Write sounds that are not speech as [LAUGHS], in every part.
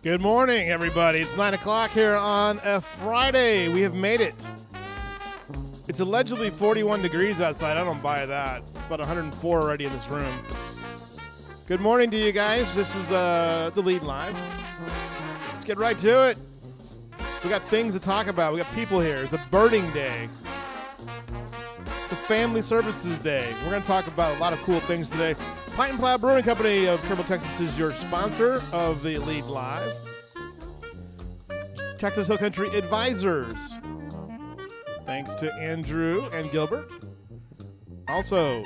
Good morning, everybody. It's 9 o'clock here on a Friday. We have made it. It's allegedly 41 degrees outside. I don't buy that. It's about 104 already in this room. Good morning to you guys. This is uh, the lead live. Let's get right to it. We got things to talk about. We got people here. It's a birding day. It's a family services day. We're going to talk about a lot of cool things today. Pint and Plow Brewing Company of Kerrville, Texas is your sponsor of the Lead Live. Texas Hill Country Advisors. Thanks to Andrew and Gilbert. Also,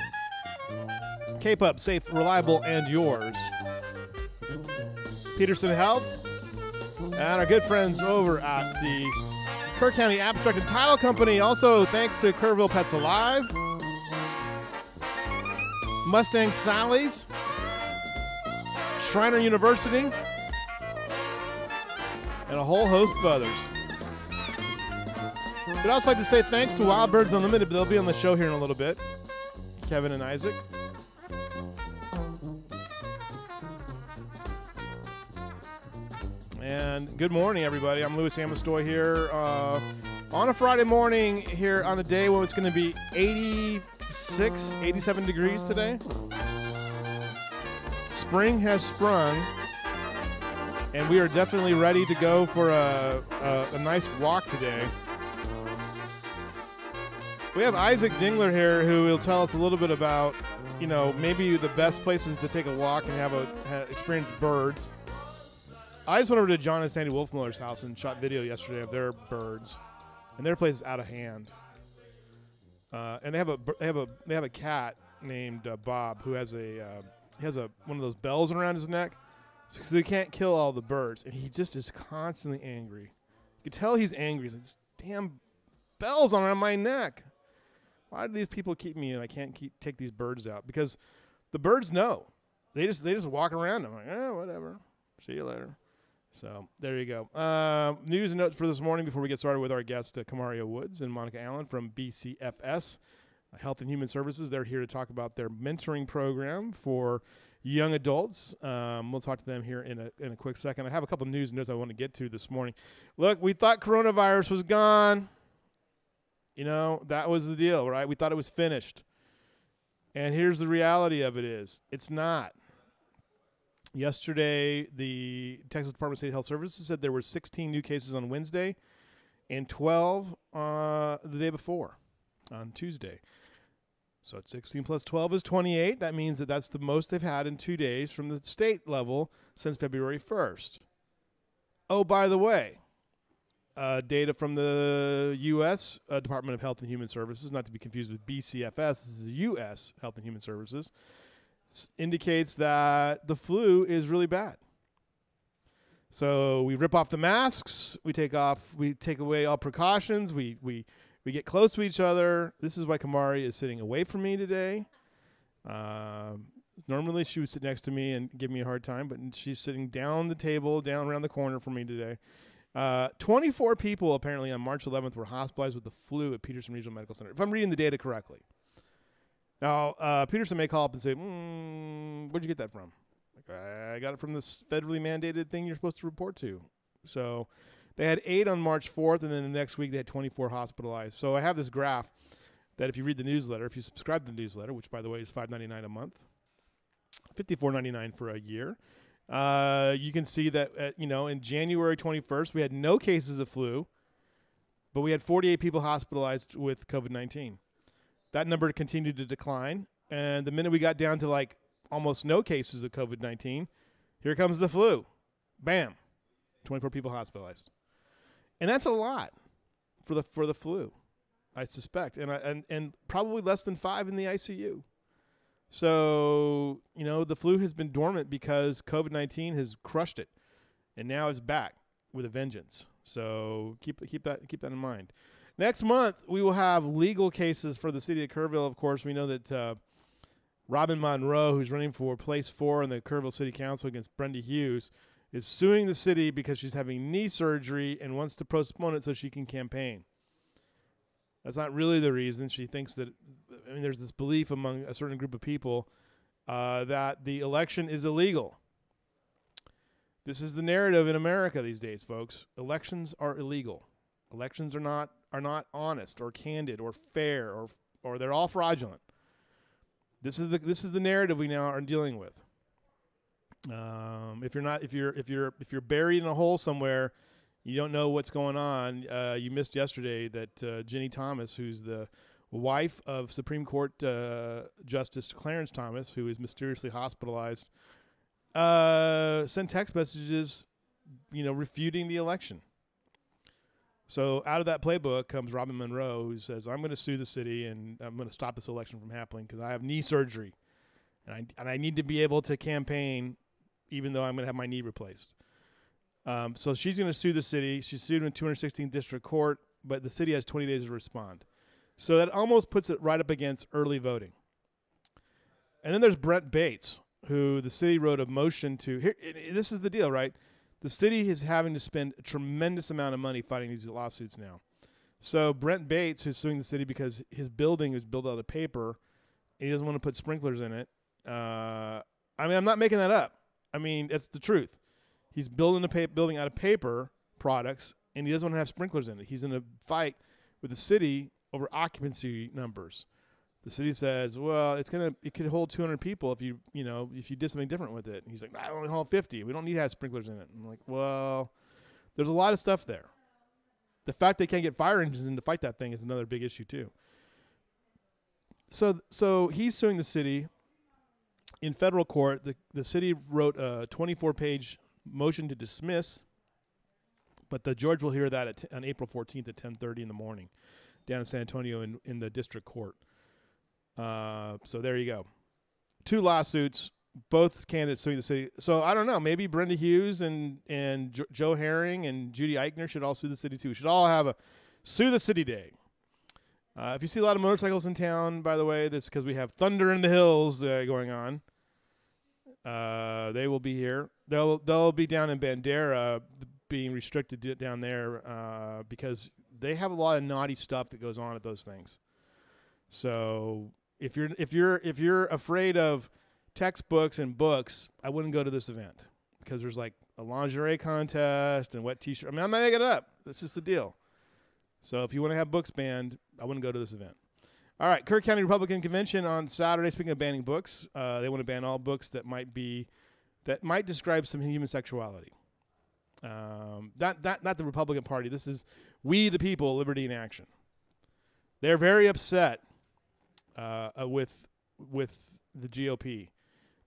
KPUB, safe, reliable, and yours. Peterson Health. And our good friends over at the Kerr County Abstract and Title Company. Also, thanks to Kerrville Pets Alive. Mustang Sally's, Schreiner University, and a whole host of others. We'd also like to say thanks to Wild Birds Unlimited, but they'll be on the show here in a little bit. Kevin and Isaac. And good morning, everybody. I'm Louis Amestoy here uh, on a Friday morning here on a day when it's going to be 86, 87 degrees today. Spring has sprung, and we are definitely ready to go for a, a, a nice walk today. We have Isaac Dingler here who will tell us a little bit about, you know, maybe the best places to take a walk and have a ha experience birds. I just went over to John and Sandy Wolfmiller's house and shot video yesterday of their birds, and their place is out of hand. Uh, and they have a they have a they have a cat named uh, Bob who has a uh, he has a one of those bells around his neck, so, so he can't kill all the birds, and he just is constantly angry. You can tell he's angry. He's like, damn bells around my neck. Why do these people keep me and I can't keep take these birds out? Because the birds know. They just they just walk around. I'm like, eh, whatever. See you later. So there you go. Uh, news and notes for this morning before we get started with our guest, uh, Kamaria Woods and Monica Allen from BCFS uh, Health and Human Services. They're here to talk about their mentoring program for young adults. Um, we'll talk to them here in a, in a quick second. I have a couple news and notes I want to get to this morning. Look, we thought coronavirus was gone. You know, that was the deal, right? We thought it was finished. And here's the reality of it is it's not. Yesterday, the Texas Department of State Health Services said there were 16 new cases on Wednesday and 12 uh, the day before on Tuesday. So it's 16 plus 12 is 28. That means that that's the most they've had in two days from the state level since February 1st. Oh, by the way, uh, data from the U.S. Uh, Department of Health and Human Services, not to be confused with BCFS, this is the U.S. Health and Human Services, indicates that the flu is really bad. So we rip off the masks, we take off, we take away all precautions, we we we get close to each other. This is why Kamari is sitting away from me today. Um, normally she would sit next to me and give me a hard time, but she's sitting down the table, down around the corner from me today. Uh, 24 people apparently on March 11th were hospitalized with the flu at Peterson Regional Medical Center, if I'm reading the data correctly. Now, uh, Peterson may call up and say, mm, Where'd you get that from? Like, I got it from this federally mandated thing you're supposed to report to. So they had eight on March 4th, and then the next week they had 24 hospitalized. So I have this graph that if you read the newsletter, if you subscribe to the newsletter, which by the way is $5.99 a month, $54.99 for a year, uh, you can see that at, you know in January 21st we had no cases of flu, but we had 48 people hospitalized with COVID-19. That number continued to decline, and the minute we got down to like almost no cases of COVID-19, here comes the flu. Bam, 24 people hospitalized, and that's a lot for the for the flu, I suspect, and and and probably less than five in the ICU. So, you know, the flu has been dormant because COVID 19 has crushed it. And now it's back with a vengeance. So keep, keep, that, keep that in mind. Next month, we will have legal cases for the city of Kerrville. Of course, we know that uh, Robin Monroe, who's running for place four in the Kerrville City Council against Brenda Hughes, is suing the city because she's having knee surgery and wants to postpone it so she can campaign. That's not really the reason. She thinks that, I mean, there's this belief among a certain group of people uh, that the election is illegal. This is the narrative in America these days, folks. Elections are illegal. Elections are not are not honest or candid or fair or or they're all fraudulent. This is the this is the narrative we now are dealing with. Um, if you're not if you're if you're if you're buried in a hole somewhere, you don't know what's going on. Uh, you missed yesterday that uh, Ginni Thomas, who's the wife of Supreme Court uh, Justice Clarence Thomas, who is mysteriously hospitalized, uh, sent text messages, you know, refuting the election. So out of that playbook comes Robin Monroe, who says, "I'm going to sue the city and I'm going to stop this election from happening because I have knee surgery, and I and I need to be able to campaign, even though I'm going to have my knee replaced." Um, so she's going to sue the city. She sued in 216th District Court, but the city has 20 days to respond. So that almost puts it right up against early voting. And then there's Brent Bates, who the city wrote a motion to. Here, this is the deal, right? The city is having to spend a tremendous amount of money fighting these lawsuits now. So Brent Bates, who's suing the city because his building is built out of paper, and he doesn't want to put sprinklers in it. Uh, I mean, I'm not making that up. I mean, it's the truth. He's building a pa- building out of paper products, and he doesn't want to have sprinklers in it. He's in a fight with the city over occupancy numbers. The city says, "Well, it's gonna it could hold 200 people if you you know if you did something different with it." And he's like, "I only hold 50. We don't need to have sprinklers in it." I'm like, "Well, there's a lot of stuff there. The fact they can't get fire engines in to fight that thing is another big issue too." So so he's suing the city in federal court. The the city wrote a 24 page motion to dismiss, but the George will hear that at t- on April 14th at 10:30 in the morning, down in San Antonio in in the district court. Uh, so there you go. Two lawsuits, both candidates suing the city. So I don't know. Maybe Brenda Hughes and and jo- Joe Herring and Judy Eychner should all sue the city too. We should all have a sue the city day. Uh, if you see a lot of motorcycles in town, by the way, that's because we have Thunder in the Hills uh, going on. Uh, they will be here. They'll they'll be down in Bandera, being restricted down there uh, because they have a lot of naughty stuff that goes on at those things. So if you're if you're if you're afraid of textbooks and books, I wouldn't go to this event because there's like a lingerie contest and wet t-shirt. I mean, I'm not making it up. That's just the deal. So if you want to have books banned, I wouldn't go to this event. All right, Kerr County Republican Convention on Saturday. Speaking of banning books, uh, they want to ban all books that might be that might describe some human sexuality. Um, not, not not the Republican Party. This is we the people, liberty in action. They're very upset uh, uh, with with the GOP.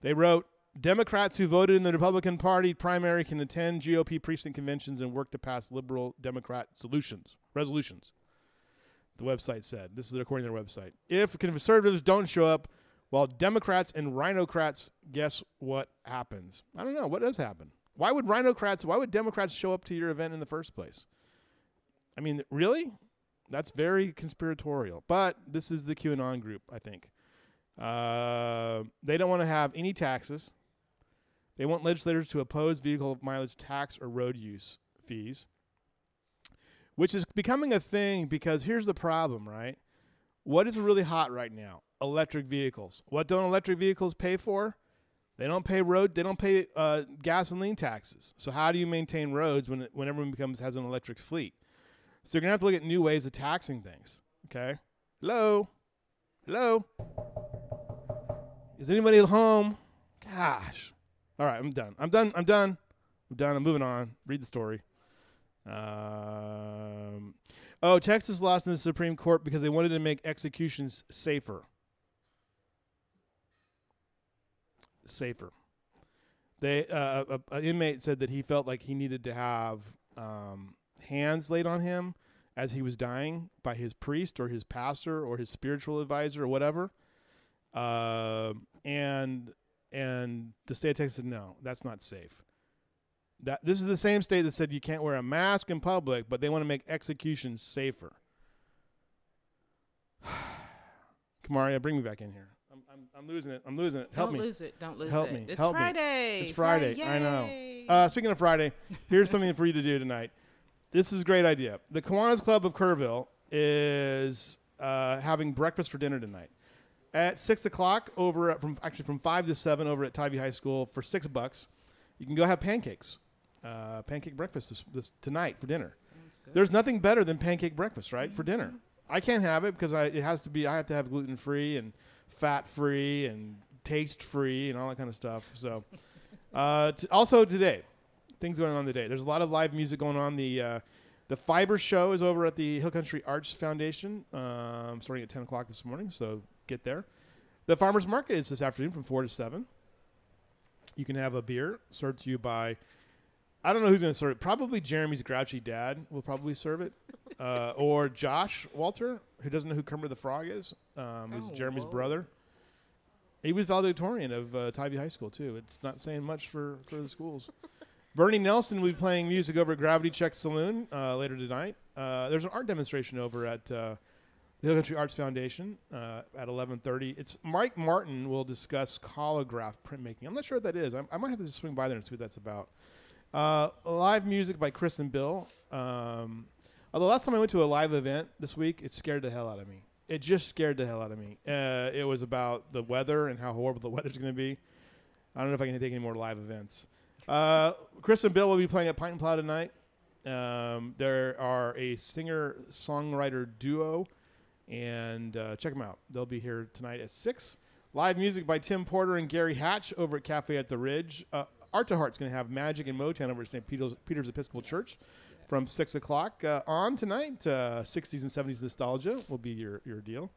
They wrote Democrats who voted in the Republican Party primary can attend GOP precinct conventions and work to pass liberal Democrat solutions resolutions. The website said this is according to their website. If conservatives don't show up, while Democrats and Rhinocrats, guess what happens? I don't know what does happen. Why would Rhinocrats? Why would Democrats show up to your event in the first place? I mean, really? That's very conspiratorial. But this is the QAnon group, I think. Uh, they don't want to have any taxes. They want legislators to oppose vehicle mileage tax or road use fees, which is becoming a thing because here's the problem, right? What is really hot right now? Electric vehicles. What don't electric vehicles pay for? They don't pay road. They don't pay uh, gasoline taxes. So how do you maintain roads when when everyone becomes has an electric fleet? So you're gonna have to look at new ways of taxing things. Okay. Hello. Hello. Is anybody at home? Gosh. All right, I'm done. I'm done. I'm done. I'm done. I'm moving on. Read the story. Um, oh, Texas lost in the Supreme Court because they wanted to make executions safer. Safer. They uh, a, a inmate said that he felt like he needed to have um, hands laid on him as he was dying by his priest or his pastor or his spiritual advisor or whatever. Uh, and and the state of Texas said no, that's not safe. That this is the same state that said you can't wear a mask in public, but they want to make executions safer. [SIGHS] Kamaria, bring me back in here. I'm, I'm, I'm losing it. I'm losing it. Help Don't me. lose it. Don't lose Help it. me. It's Help me. Friday. It's Friday. I know. Uh, speaking of Friday, here's something for you to do tonight. This is a great idea. The Kiwanis Club of Kerrville is uh, having breakfast for dinner tonight at six o'clock over at, from actually from five to seven over at Tivy High School for six bucks. You can go have pancakes. uh, pancake breakfast this, this tonight for dinner. There's nothing better than pancake breakfast, right? For dinner. I can't have it because I, it has to be. I have to have gluten free and fat free and taste free and all that kind of stuff. So, [LAUGHS] uh, t- also today, things going on today. There's a lot of live music going on. The uh, the Fiber Show is over at the Hill Country Arts Foundation, um, starting at 10 o'clock this morning. So get there. The Farmers Market is this afternoon from 4 to 7. You can have a beer served to you by. I don't know who's going to serve it. Probably Jeremy's grouchy dad will probably serve it, [LAUGHS] uh, or Josh Walter, who doesn't know who Kermit the Frog is, um, who's Oh, Jeremy's whoa. brother. He was valedictorian of uh, Tivy High School too. It's not saying much for, for the schools. [LAUGHS] Bernie Nelson will be playing music over at Gravity Check Saloon uh, later tonight. Uh, there's an art demonstration over at uh, the Hill Country Arts Foundation uh, at 11:30. It's Mike Martin will discuss holograph printmaking. I'm not sure what that is. I, I might have to swing by there and see what that's about. Uh, live music by Chris and Bill. Um, although last time I went to a live event this week, it scared the hell out of me. It just scared the hell out of me. Uh, it was about the weather and how horrible the [LAUGHS] weather's going to be. I don't know if I can take any more live events. Uh, Chris and Bill will be playing at Pint and Plow tonight. Um, there are a singer songwriter duo, and uh, check them out. They'll be here tonight at six. Live music by Tim Porter and Gary Hatch over at Cafe at the Ridge. Uh, Art to Heart's going to have Magic and Motown over at St. Peter's, Peter's Episcopal Church from six o'clock uh, on tonight. Uh, 60s and 70s nostalgia will be your your deal.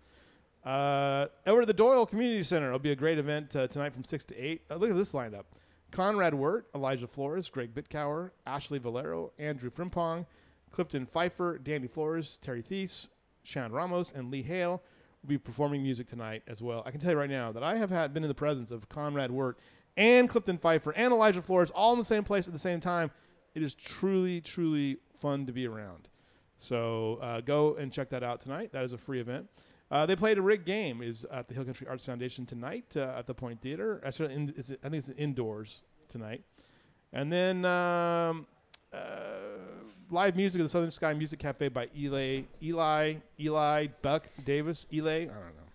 Uh, over to the Doyle Community Center. It'll be a great event uh, tonight from 6 to 8. Uh, look at this lineup Conrad Wirt, Elijah Flores, Greg Bitcower, Ashley Valero, Andrew Frimpong, Clifton Pfeiffer, Danny Flores, Terry Thies, Sean Ramos, and Lee Hale will be performing music tonight as well. I can tell you right now that I have had been in the presence of Conrad Wirt and Clifton Pfeiffer and Elijah Flores all in the same place at the same time. It is truly, truly fun to be around. So uh, go and check that out tonight. That is a free event. Uh, they played a rigged game is at the Hill Country Arts Foundation tonight uh, at the Point Theater. Actually, in, it, I think it's indoors tonight. And then um, uh, live music at the Southern Sky Music Cafe by Eli, Eli, Eli Buck Davis, Eli. I don't know.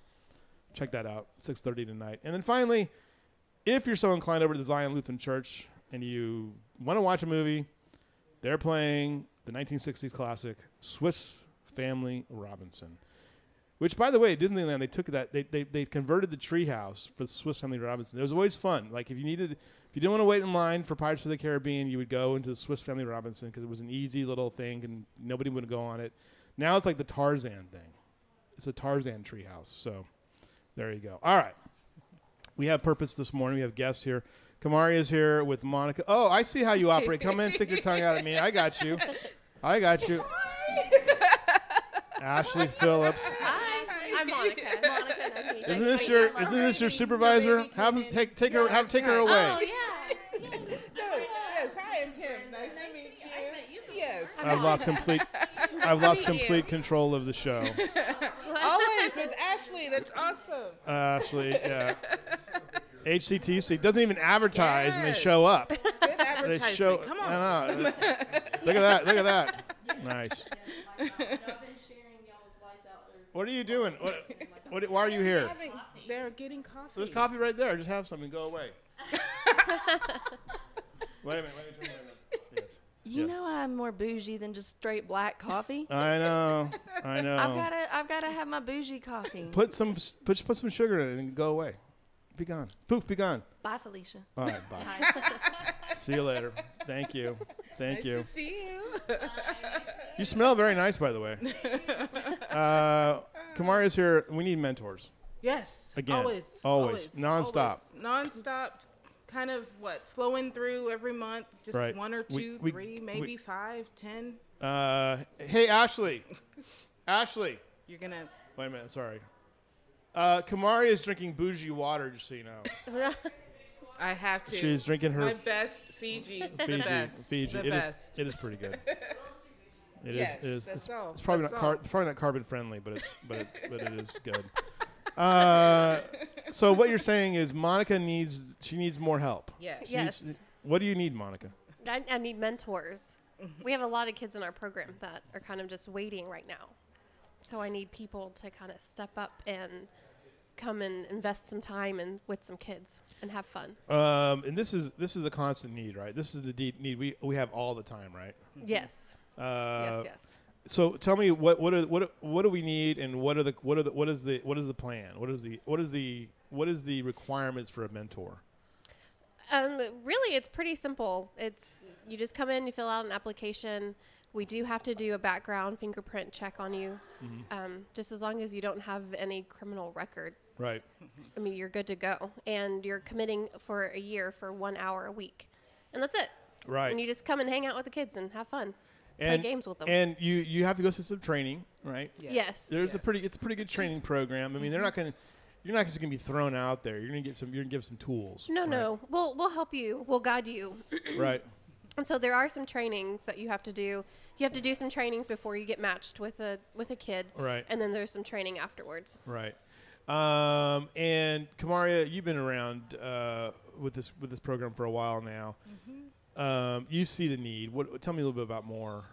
Check that out. Six thirty tonight. And then finally, if you're so inclined, over to the Zion Lutheran Church and you want to watch a movie, they're playing the 1960s classic Swiss Family Robinson. Which, by the way, at Disneyland they took that they, they, they converted the treehouse for the Swiss Family Robinson. It was always fun. Like if you needed, if you didn't want to wait in line for Pirates of the Caribbean, you would go into the Swiss Family Robinson because it was an easy little thing and nobody would go on it. Now it's like the Tarzan thing. It's a Tarzan treehouse. So there you go. All right, we have purpose this morning. We have guests here. Kamari is here with Monica. Oh, I see how you operate. Come in, stick your tongue out at me. I got you. I got you. [LAUGHS] Ashley Phillips. Hi, I'm Monica. [LAUGHS] Monica, nice to meet you. Isn't this your isn't this your supervisor? Have him take take her have take her away. Oh yeah. [LAUGHS] yes, hi, I'm Kim. Nice, to meet you. Yes. I've lost complete [LAUGHS] I've lost meet you. complete control of the show. Always with Ashley. That's awesome. Uh, Ashley, yeah. HCTC doesn't even advertise and they Yes. show up. Good They advertisement. show Come on. I know. Look at that. Look at that. Nice. What are you doing? What, [LAUGHS] oh what, why are you here? Having, they're getting coffee. There's coffee right there. Just have something. Go away. [LAUGHS] Wait a minute. Let me turn that up. Yes. You Yeah. know I'm more bougie than just straight black coffee. I know. [LAUGHS] I know. I've gotta I've gotta have my bougie coffee. Put some put put some sugar in it and go away. Be gone. Poof. Be gone. Bye, Felicia. All right. Bye. Hi. See you later. Thank you. Thank nice you. to see you. You smell very nice, by the way. [LAUGHS] Uh, is here. We need mentors. Yes. Again. Always. Always. Nonstop. always. Nonstop. Kind of what flowing through every month, just Right. one or two, we- three, we- maybe five, ten. Uh, hey, Ashley. [LAUGHS] Ashley. You're gonna. Wait a minute. Sorry. Uh, Kamari is drinking bougie water, just so you know. [LAUGHS] I have to. She's drinking her my f- best Fiji. Fiji. the best. Fiji. The It is. best. [LAUGHS] It is pretty good. It is. Yes, It is. that's It's, all. it's probably That's not. Car- all. it's probably not carbon friendly, but it's. But it's. But it is good. [LAUGHS] Uh, so what you're saying is Monica needs. She needs more help. Yes. She Yes. needs- what do you need, Monica? I, I need mentors. We have a lot of kids in our program that are kind of just waiting right now. So I need people to kind of step up and come and invest some time and with some kids and have fun. Um, and this is this is a constant need, right? This is the de- need we we have all the time, right? Yes. Uh, yes. Yes. So tell me what what are, what what do we need and what are the what are the what is the what is the plan? What is the what is the what is the requirements for a mentor? Um, really, it's pretty simple. It's you just come in, you fill out an application. We do have to do a background fingerprint check on you, um, just as long as you don't have any criminal record. Right. I mean, you're good to go, and you're committing for a year for one hour a week, and that's it. Right. And you just come and hang out with the kids and have fun, and, play games with them. And you you have to go through some training, right? Yes. There's a pretty it's a pretty good training program. I mean, they're not going to you're not just going to be thrown out there. You're going to get some you're going to give some tools. no, right? no, we'll we'll help you. We'll guide you. [CLEARS THROAT] Right. [CLEARS THROAT] And so there are some trainings that you have to do. You have to do some trainings before you get matched with a with a kid. Right. And then there's some training afterwards. Right. Um, and Kamaria, you've been around uh, with this with this program for a while now. Um, you see the need. What? Tell me a little bit about more.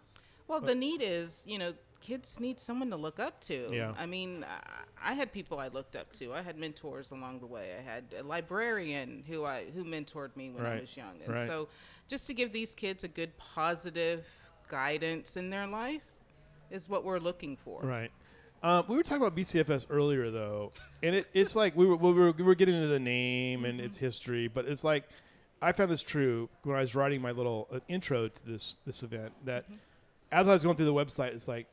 Well, the need is, you know, kids need someone to look up to. Yeah. I mean, I- I had people I looked up to. I had mentors along the way. I had a librarian who I who mentored me when Right. I was young. And Right. so, just to give these kids a good positive guidance in their life is what we're looking for. Right. Um, we were talking about BCFS earlier, though, and it, it's like we were, we were we were getting into the name and its history, but it's like I found this true when I was writing my little uh, intro to this this event that as I was going through the website, it's like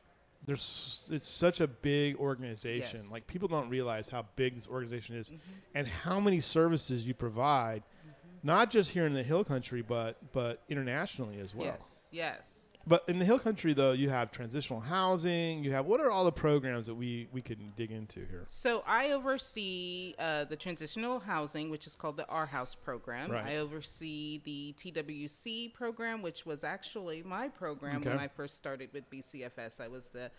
there's it's such a big organization. Yes. Like people don't realize how big this organization is and how many services you provide, not just here in the Hill Country, but but internationally as well. Yes. Yes. But in the Hill Country, though, you have transitional housing. You have what are all the programs that we we can dig into here? So I oversee uh, the transitional housing, which is called the Our House program. Right. I oversee the TWC program, which was actually my program when I first started with BCFS. I was the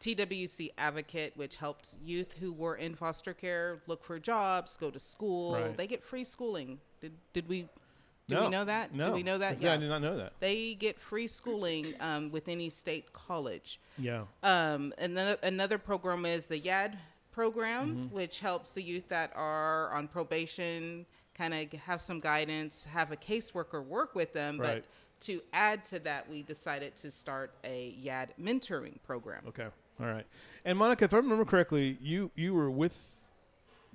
TWC advocate, which helped youth who were in foster care look for jobs, go to school. Right. They get free schooling. Did did we? Did no, we know that? No, Did we know that? Yeah, I did not know that. They get free schooling um, with any state college. Yeah, Um, and then another program is the YAD program, Mm-hmm. which helps the youth that are on probation kind of have some guidance, have a caseworker work with them. Right. But to add to that, we decided to start a YAD mentoring program. okay, all right. And Monica, if I remember correctly, you you were with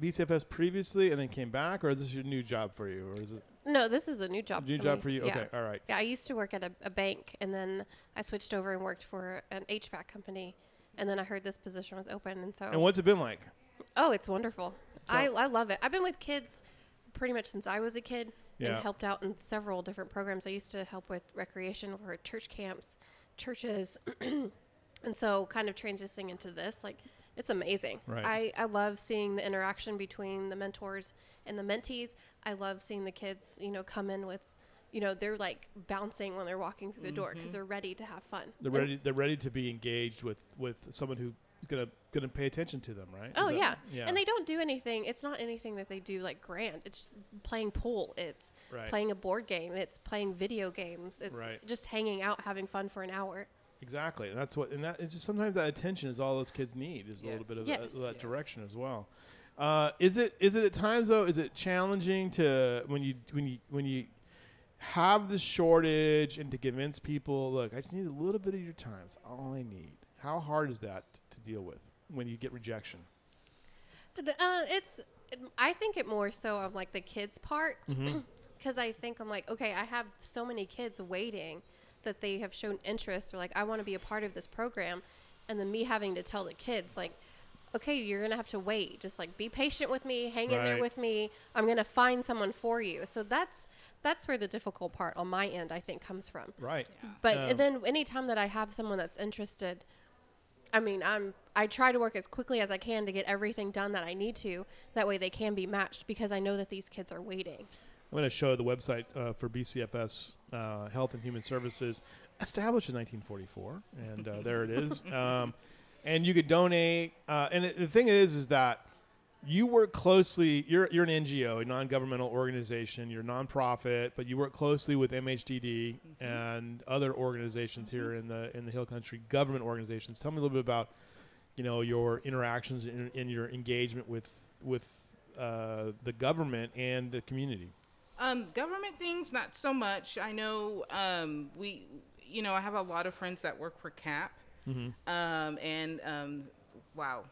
BCFS previously and then came back, or is this your new job for you, or is it No, this is a new job. new for job me. for you? Yeah. Okay, all right. Yeah, I used to work at a, a bank, and then I switched over and worked for an HVAC company, and then I heard this position was open, and so And what's it been like? oh, it's wonderful. So- I I love it. I've been with kids pretty much since I was a kid, Yeah. and helped out in several different programs. I used to help with recreation for church camps, churches, [CLEARS THROAT] and so kind of transitioning into this, like it's amazing. Right. I I love seeing the interaction between the mentors and the mentees. I love seeing the kids, you know, come in with. You know, they're like bouncing when they're walking through the door because mm-hmm. they're ready to have fun. They're And- ready. They're ready to be engaged with with someone who's gonna gonna pay attention to them, right? Oh that- yeah. yeah. and they don't do anything. It's not anything that they do like grand. It's playing pool. It's Right. playing a board game. It's playing video games. It's Right. just hanging out, having fun for an hour. Exactly. And that's what, and that it's just sometimes that attention is all those kids need is a little bit of Yes. that, that Yes. direction as well. Uh, is it is it at times though? Is it challenging to when you when you when you have the shortage and to convince people, look, I just need a little bit of your time. It's all I need. How hard is that to deal with when you get rejection? The- Uh, it's. I think it more so of like the kids part, Mm-hmm. [CLEARS THROAT] because I think I'm like, okay, I have so many kids waiting that they have shown interest or like I want to be a part of this program, and then me having to tell the kids like, okay, you're gonna have to wait. Just like be patient with me, hang in there with me. I'm gonna find someone for you. So that's that's where the difficult part on my end I think comes from. Right. But Um, and then anytime that I have someone that's interested, I mean, I'm I try to work as quickly as I can to get everything done that I need to. That way they can be matched because I know that these kids are waiting. I'm going to show the website uh, for BCFS uh, Health and Human Services, established in 1944, and uh, there it is. [LAUGHS] Um, and you could donate. Uh, and it, the thing is, is that you work closely. You're you're an NGO, a non-governmental organization. You're a nonprofit, but you work closely with MHDD and other organizations here in the in the Hill Country, government organizations. Tell me a little bit about, you know, your interactions in, in your engagement with with uh, the government and the community. Um, government things, not so much. I know um, we, you know, I have a lot of friends that work for CAP, Mm-hmm. um, and um, wow,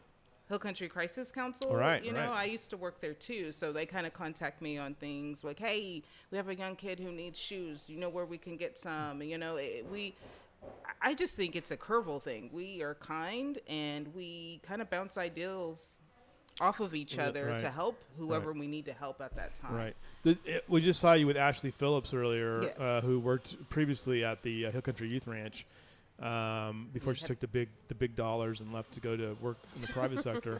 Hill Country Crisis Council. Right, You know, right. I used to work there too, so they kind of contact me on things like, hey, we have a young kid who needs shoes. You know where we can get some? And, you know, it, we. I just think it's a curveball thing. We are kind and we kind of bounce ideals off of each other right. to help whoever we need to help at that time. Right. The, it, we just saw you with Ashley Phillips earlier, Yes. uh, who worked previously at the uh, Hill Country Youth Ranch um, before she took the big the big dollars and left to go to work in the private sector.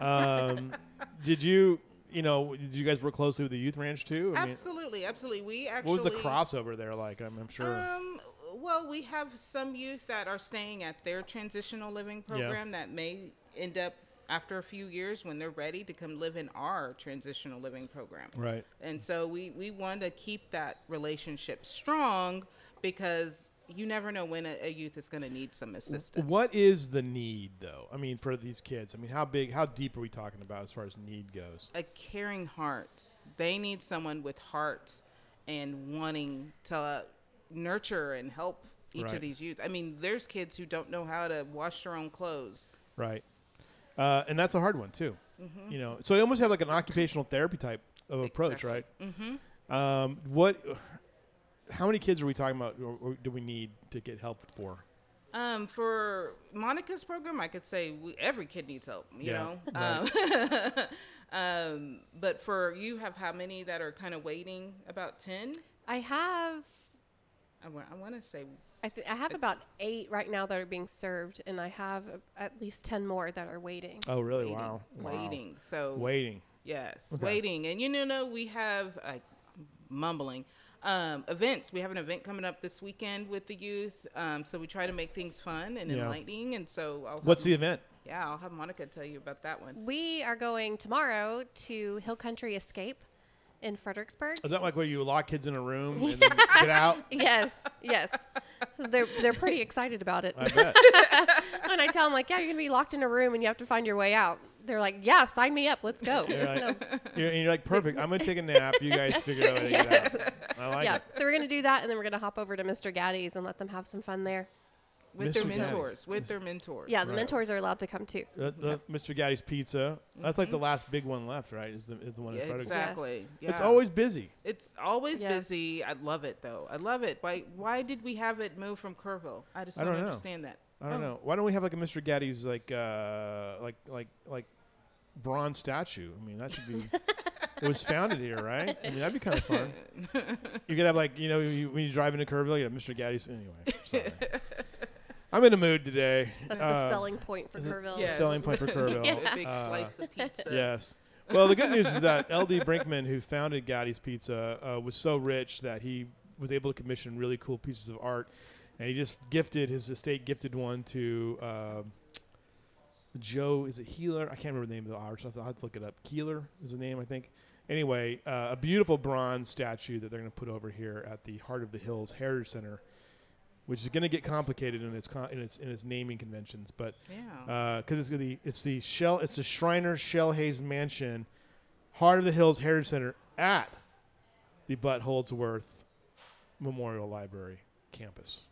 Um, [LAUGHS] did you, you know, did you guys work closely with the youth ranch too? I mean, Absolutely, absolutely. We actually. what was the crossover there like? I'm, I'm sure. Um, well, we have some youth that are staying at their transitional living program that may end up after a few years when they're ready to come live in our transitional living program. right. And so we, we want to keep that relationship strong because you never know when a, a youth is going to need some assistance. What is the need though? I mean, for these kids. I mean, how big, how deep are we talking about as far as need goes? a caring heart. They need someone with heart and wanting to uh, nurture and help each Right. of these youth. I mean, there's kids who don't know how to wash their own clothes. Right. Uh, and that's a hard one too. Mm-hmm. You know, so they almost have like an occupational therapy type of approach, Exactly. right? Mm-hmm. Um, what? How many kids are we talking about, or, or do we need to get help for? Um, for Monica's program, I could say we, every kid needs help. You Yeah, know. Um, [LAUGHS] um, but for you, have how many that are kind of waiting? About ten. I have I want. I want to say I, th- I have about eight right now that are being served, and I have uh, at least ten more that are waiting. Oh, really? waiting, Wow. Wow. waiting. So Waiting. Yes, Okay. waiting. And you know, we have uh, mumbling um, events. We have an event coming up this weekend with the youth. Um, so we try to make things fun and Yeah. enlightening. And so, I'll have, What's the event? Yeah, I'll have Monica tell you about that one. We are going tomorrow to Hill Country Escape in Fredericksburg. Is that like where you lock kids in a room and [LAUGHS] then get out? [LAUGHS] yes, yes. They're they're pretty excited about it. I bet. [LAUGHS] and I tell them like, yeah, you're gonna be locked in a room and you have to find your way out. They're like, yeah, sign me up. Let's go. [LAUGHS] You're You know? like, [LAUGHS] you're, and you're like, perfect. I'm gonna take a nap. You guys figure out how to get out. [LAUGHS] I like yeah. it. So we're gonna do that, and then we're gonna hop over to Mr. Gatti's and let them have some fun there. With their Mr. Daddy's. mentors. With their mentors. Yeah, the Right. mentors are allowed to come too. The, the Mr. Gatti's Pizza. That's like the mm-hmm. last big one left, right? Is the is the one in Yeah, Fredericksburg? exactly. Yeah. It's always busy. It's always Yes. busy. I love it though. I love it. Why? Why did we have it move from Kerrville? I just I don't, don't know. understand that. I don't Oh. know. Why don't we have like a Mr. Gatti's like uh like like like bronze statue? I mean, that should be. [LAUGHS] it was founded here, right? I mean, that'd be kind of fun. [LAUGHS] You could have like you know you, when you drive into Kerrville, you have Mr. Gatti's. Anyway, sorry. [LAUGHS] I'm in a mood today. That's Uh, the selling point for is Kerrville. Yes. Selling point for Kerrville. A big Uh, slice of pizza. Yes. Well, the good news is that L.D. Brinkman, who founded Gatti's Pizza, uh, was so rich that he was able to commission really cool pieces of art, and he just gifted his estate gifted one to uh, Joe. Is it Healer? I can't remember the name of the artist. I'll have to look it up. Keeler is the name, I think. Anyway, uh, a beautiful bronze statue that they're going to put over here at the Heart of the Hills Heritage Center, which is going to get complicated in its con- in its in its naming conventions, but Yeah. because it's the it's the shell it's the Schreiner Shell Hayes Mansion, Heart of the Hills Heritage Center at the Butt Holdsworth Memorial Library campus.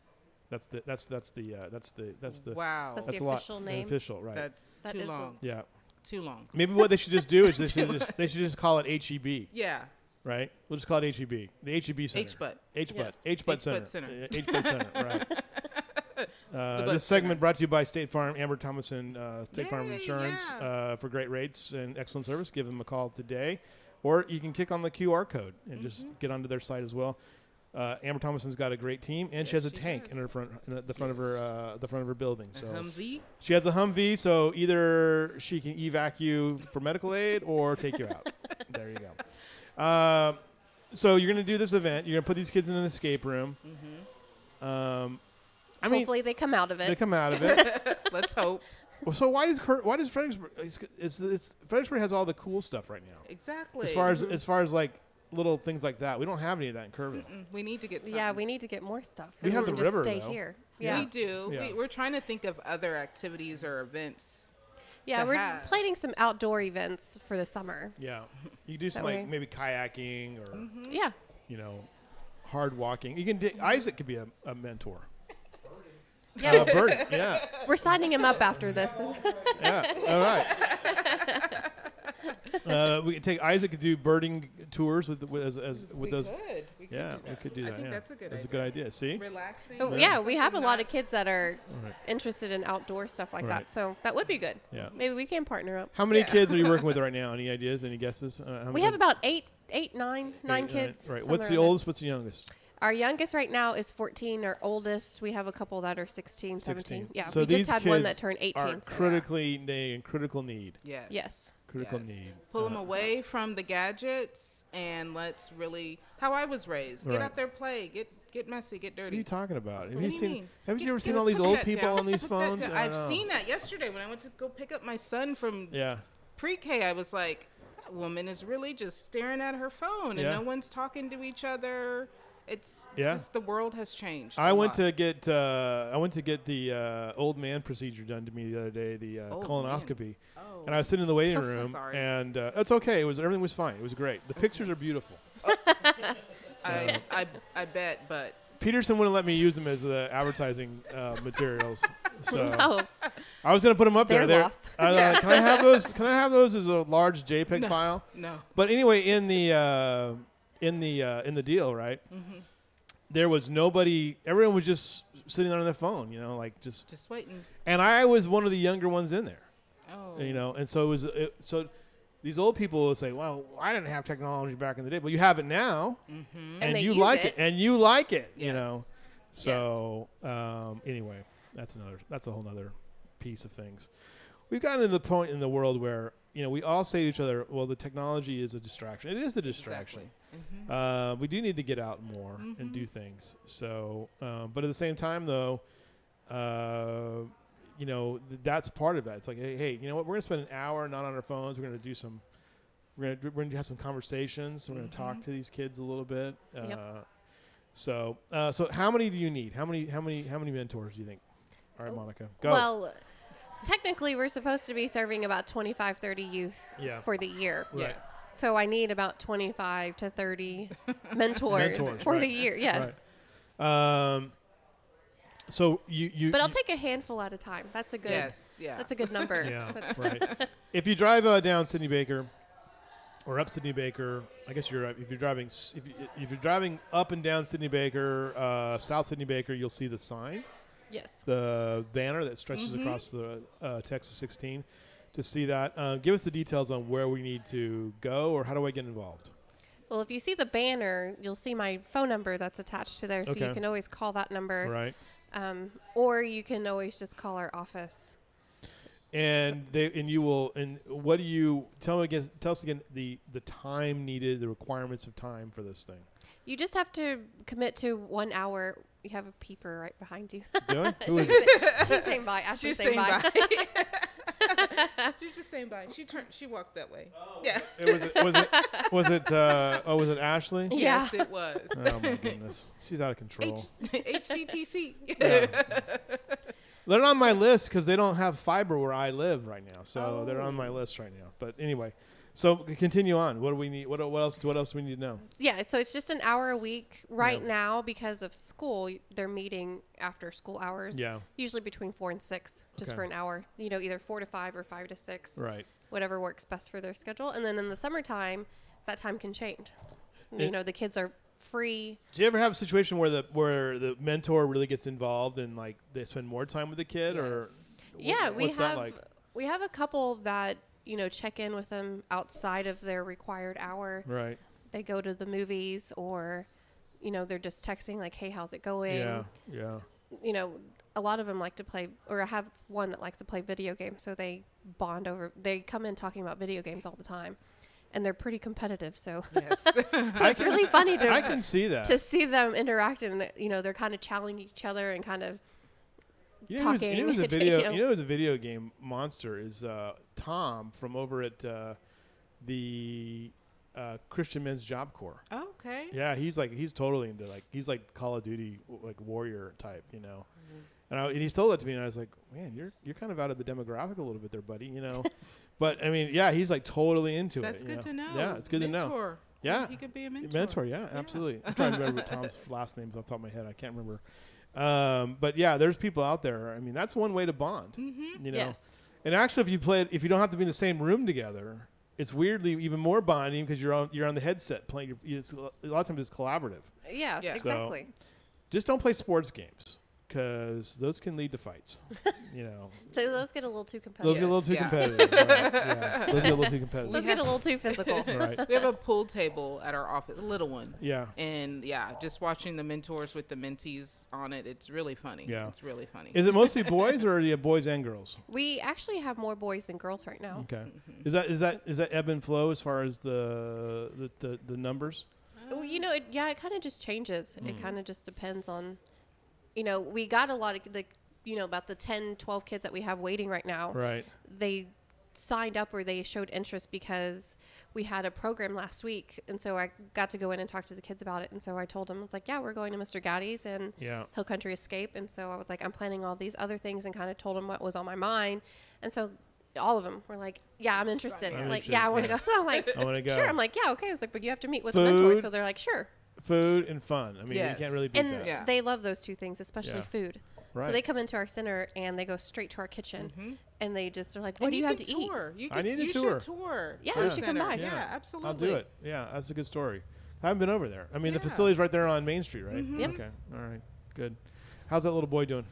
That's the that's that's the uh, that's the that's the wow. That's that's the a lot official the name? official right. That's That too is a- long. yeah, Too long. maybe what they should just do is they [LAUGHS] should just, they should just call it HEB, Yeah. right? We'll just call it HEB, the HEB Center. H butt. H butt H butt center butt center. H butt center right. [LAUGHS] Uh, this segment center. brought to you by State Farm, Amber Thomason, uh, State Farm Insurance. yeah. Uh, for great rates and excellent service, give them a call today, or you can click on the QR code and just Mm-hmm. get onto their site as well. Uh, Amber Thomason's got a great team, and she has a she tank does. in her front, in the front of her, uh, the front of her building. A So Humvee. she has a Humvee, so either she can evac you for medical aid or take you out. [LAUGHS] there you go. Um, so you're gonna do this event. You're gonna put these kids in an escape room. Mm-hmm. Um, I mean, Hopefully they come out of it. they come out of it. [LAUGHS] Let's hope. Well, so why does Kurt, why does Fredericksburg? It's, it's, it's Fredericksburg has all the cool stuff right now. Exactly. As far as as far as like little things like that, we don't have any of that in Kerrville. Mm, we need to get. Yeah, we need to get more stuff. We have the just river, Stay though. here. We do. Yeah. We, we're trying to think of other activities or events. Yeah, we're have. planning some outdoor events for the summer. Yeah, you do some like way. maybe kayaking or Mm-hmm. Yeah. you know hard walking. You can di- Isaac could be a, a mentor. Yeah, Uh, Bird, yeah, [LAUGHS] we're signing him up after this. yeah. All right. [LAUGHS] [LAUGHS] Uh, we could take Isaac to do birding tours with with as, as with we those. could. We could Yeah, we could do that. I think yeah. that's a good That's idea. a good idea. See, Relaxing. Oh, Yeah. yeah, we have a lot of kids that are Right. interested in outdoor stuff like Right. that. So that would be good. yeah. Maybe we can partner up. How many Yeah. kids are you working [LAUGHS] with right now? Any ideas? Any guesses? Uh, how We have about eight, eight, nine, nine Eight, kids. Right. somewhere What's the oldest? What's the youngest? Our youngest right now is 14. Our oldest, we have a couple that are 16, 17. 16. Yeah, So we these just had one that turned 18. Are so- critically ne- in critical need. Yes. Yes. Critical Yes. need. Pull them Uh, away from the gadgets and let's really how I was raised. Get out there, play, get get messy, get dirty. What are you talking about? Have What you do you seen? mean? Haven't you ever seen all these old people down. on these phones? I I've know. seen that yesterday when I went to go pick up my son from Yeah. pre-K. I was like, that woman is really just staring at her phone and Yeah. no one's talking to each other. It's Yeah. just the world has changed. I went lot. to get uh, I went to get the uh, old man procedure done to me the other day, the uh, colonoscopy, Oh. and I was sitting in the waiting room, Sorry. and uh, it's okay. It was everything was fine. It was great. The pictures are beautiful. [LAUGHS] I, I I bet, but Peterson wouldn't let me use them as uh, advertising uh, materials, [LAUGHS] so Oh, I was gonna put them up there. They're- loss. I was like, can I have [LAUGHS] those? Can I have those as a large JPEG file? no. But anyway, in the uh, in the uh, in the deal, right? Mm-hmm. There was nobody. Everyone was just sitting there on their phone, you know, like just. Just waiting. And I was one of the younger ones in there, Oh. you know, and so it was. It, so these old people will say, "Well, I didn't have technology back in the day, but you have it now, Mm-hmm. and, they you use like it. it. and you like it, you know." Yes. So um, anyway, that's another. That's a whole other piece of things. We've gotten to the point in the world where you know we all say to each other, "Well, the technology is a distraction. It is a distraction." Exactly. Mhm. Uh, we do need to get out more and Mhm. do things. So, um, but at the same time, though, uh, you know, th- that's part of that. It's like, hey, hey, you know what? We're gonna spend an hour not on our phones. We're gonna do some. We're gonna we're gonna have some conversations. We're gonna talk Mhm. to these kids a little bit. Uh, Yep. So, uh, so how many do you need? How many how many how many mentors do you think? All right, Oh, Monica, go. well, technically, we're supposed to be serving about 25, 30 youth Yeah. for the year. Right. Yes. So I need about 25 to 30 [LAUGHS] mentors, Mentors, for right. the year. Yes. Um. So you you. But I'll you- take a handful at a time. That's a good. Yes. Yeah. That's a good number. [LAUGHS] Yeah, right. [LAUGHS] If you drive uh, down Sydney Baker or up Sydney Baker, I guess you're uh, if you're driving if, you, if you're driving up and down Sydney Baker, uh, South Sydney Baker, you'll see the sign, yes. the banner that stretches Mhm. across the uh, Texas 16. To see that, uh, give us the details on where we need to go, or how do I get involved? Well, if you see the banner, you'll see my phone number that's attached to there, so Okay. you can always call that number, Right, um, or you can always just call our office. and they and you will and what do you tell me again? Tell us again the the time needed, the requirements of time for this thing. You just have to commit to one hour. You have a peeper right behind you. Do I? [LAUGHS] Who is it? She's saying bye. Ashley's She's saying saying bye. bye. [LAUGHS] [LAUGHS] She's just saying bye. She turned. She walked that way. Yeah. [LAUGHS] It was it was it was it uh, oh was it Ashley? Yeah. Yes, it was. Oh my goodness, she's out of control. H- HCTC. Yeah. [LAUGHS] They're on my list because they don't have fiber where I live right now, so they're on my Oh. list right now. But anyway, so continue on. What do we need? What, what else? What else do we need to know? Yeah, so it's just an hour a week right Yeah. now because of school. They're meeting after school hours. Yeah, Usually between four and six, just Okay. for an hour. You know, either four to five or five to six, right. whatever works best for their schedule. And then in the summertime, that time can change. you It- know, the kids are free. Do you ever have a situation where the where the mentor really gets involved and like they spend more time with the kid, or wh- yeah, we what's have that like? we have a couple that you know check in with them outside of their required hour. Right. They go to the movies or. You know, they're just texting like, "Hey, how's it going?" Yeah. Yeah. you know, a lot of them like to play, or I have one that likes to play video games. So they bond over. They come in talking about video games all the time, and they're pretty competitive. So [LAUGHS] yes. it's really funny to I can see that. to see them interact, and you know, they're kind of challenging each other and kind of You know, who's, you know talking a [LAUGHS] video. you. You know, who's a video game monster is uh, Tom from over at uh, the uh, Christian Men's Job Corps. okay. Yeah, he's like he's totally into like he's like Call of Duty like warrior type, you know. And, I, and he told that to me, and I was like, "Man, you're you're kind of out of the demographic a little bit there, buddy." You know, [LAUGHS] but I mean, yeah, he's like totally into That's it. That's good you to know. Yeah, it's good to know. Mentor. Yeah. He could be a mentor. Mentor, yeah, absolutely. I'm trying to remember [LAUGHS] Tom's last name off the top of my head. I can't remember. Um, but yeah, there's people out there. I mean, that's one way to bond. Mm-hmm. You know, Yes. and actually, if you play it, if you don't have to be in the same room together, it's weirdly even more bonding because you're on you're on the headset playing. It's, a lot of times it's collaborative. Yeah, Yeah. So- exactly. Just don't play sports games because those can lead to fights. [LAUGHS] you know, So those get a little too those competitive. get a little too Yeah. competitive. right? [LAUGHS] Yeah, those get a little too [LAUGHS] competitive. Those get a little too physical. right? We have a pool table at our office, a little one. Yeah. And yeah, just watching the mentors with the mentees on it, it's really funny. Yeah. It's really funny. Is it mostly boys or do you have boys and girls? We actually have more boys than girls right now. Okay. Is that is that is that ebb and flow as far as the the, the, the numbers? Well, you know, it, yeah, it kind of just changes. Mm. It kind of just depends on, you know, we got a lot of the, you know, about the 10, 12 kids that we have waiting right now. Right. They signed up or they showed interest because we had a program last week. And so I got to go in and talk to the kids about it. And so I told them, it's like, yeah, we're going to Mr. Gatti's and Yeah. Hill Country Escape. And so I was like, I'm planning all these other things and kind of told them what was on my mind. And so all of them were like, yeah, I'm interested. I'm like, interested, yeah, I want to yeah. go. [LAUGHS] I'm like, I want to go. sure. I'm like, yeah, okay. I was like, but you have to meet with a mentor. So they're like, sure. Food and fun. I mean, you can't really beat And that. Yeah. they love those two things, especially Yeah. food. Right. So they come into our center and they go straight to our kitchen Mhm. and they just are like, what And do you, have could to eat? tour. You I could, need a you tour. Should tour. Yeah, Tour you should come center. by. Yeah, Yeah. absolutely. I'll do it. Yeah, that's a good story. I haven't been over there. I mean, the Yeah. facility's right there on Main Street, right? Mhm. Yep. Okay. All right. Good. How's that little boy doing?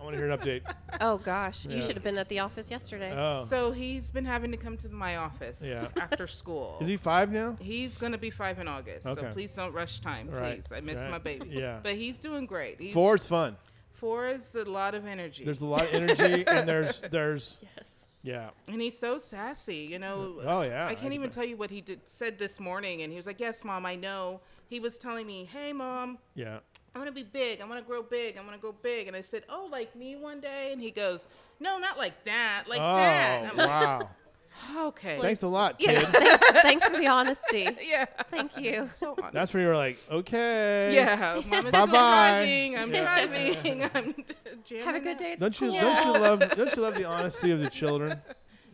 I want to hear an update. [LAUGHS] Oh gosh, Yeah. you should have been at the office yesterday. Oh. So he's been having to come to my office Yeah. [LAUGHS] after school. Is he five now? He's gonna be five in August, Okay. so please don't rush time, Right, please. I miss right. my baby. Yeah. But he's doing great. He's, Four's fun. Four is a lot of energy. There's a lot of energy, and there's [LAUGHS] there's yes. Yeah. and he's so sassy, you know. Oh yeah. I can't even tell you what he did said this morning, and he was like, "Yes, mom, I know." He was telling me, "Hey, mom, Yeah. I want to be big. I want to grow big. I want to grow big." And I said, "Oh, like me one day?" And he goes, "No, not like that. Like oh that." [LAUGHS] I'm like, wow. Okay. Thanks a lot, Yeah. kid. thanks, thanks for the [LAUGHS] honesty. Yeah. Thank you. So honest. That's where you were like, okay. Yeah, mom is Bye-bye. still driving. I'm Yeah. driving. [LAUGHS] I'm [LAUGHS] jamming Have a good out. day at Don't you school. don't you love don't you love the honesty of the children?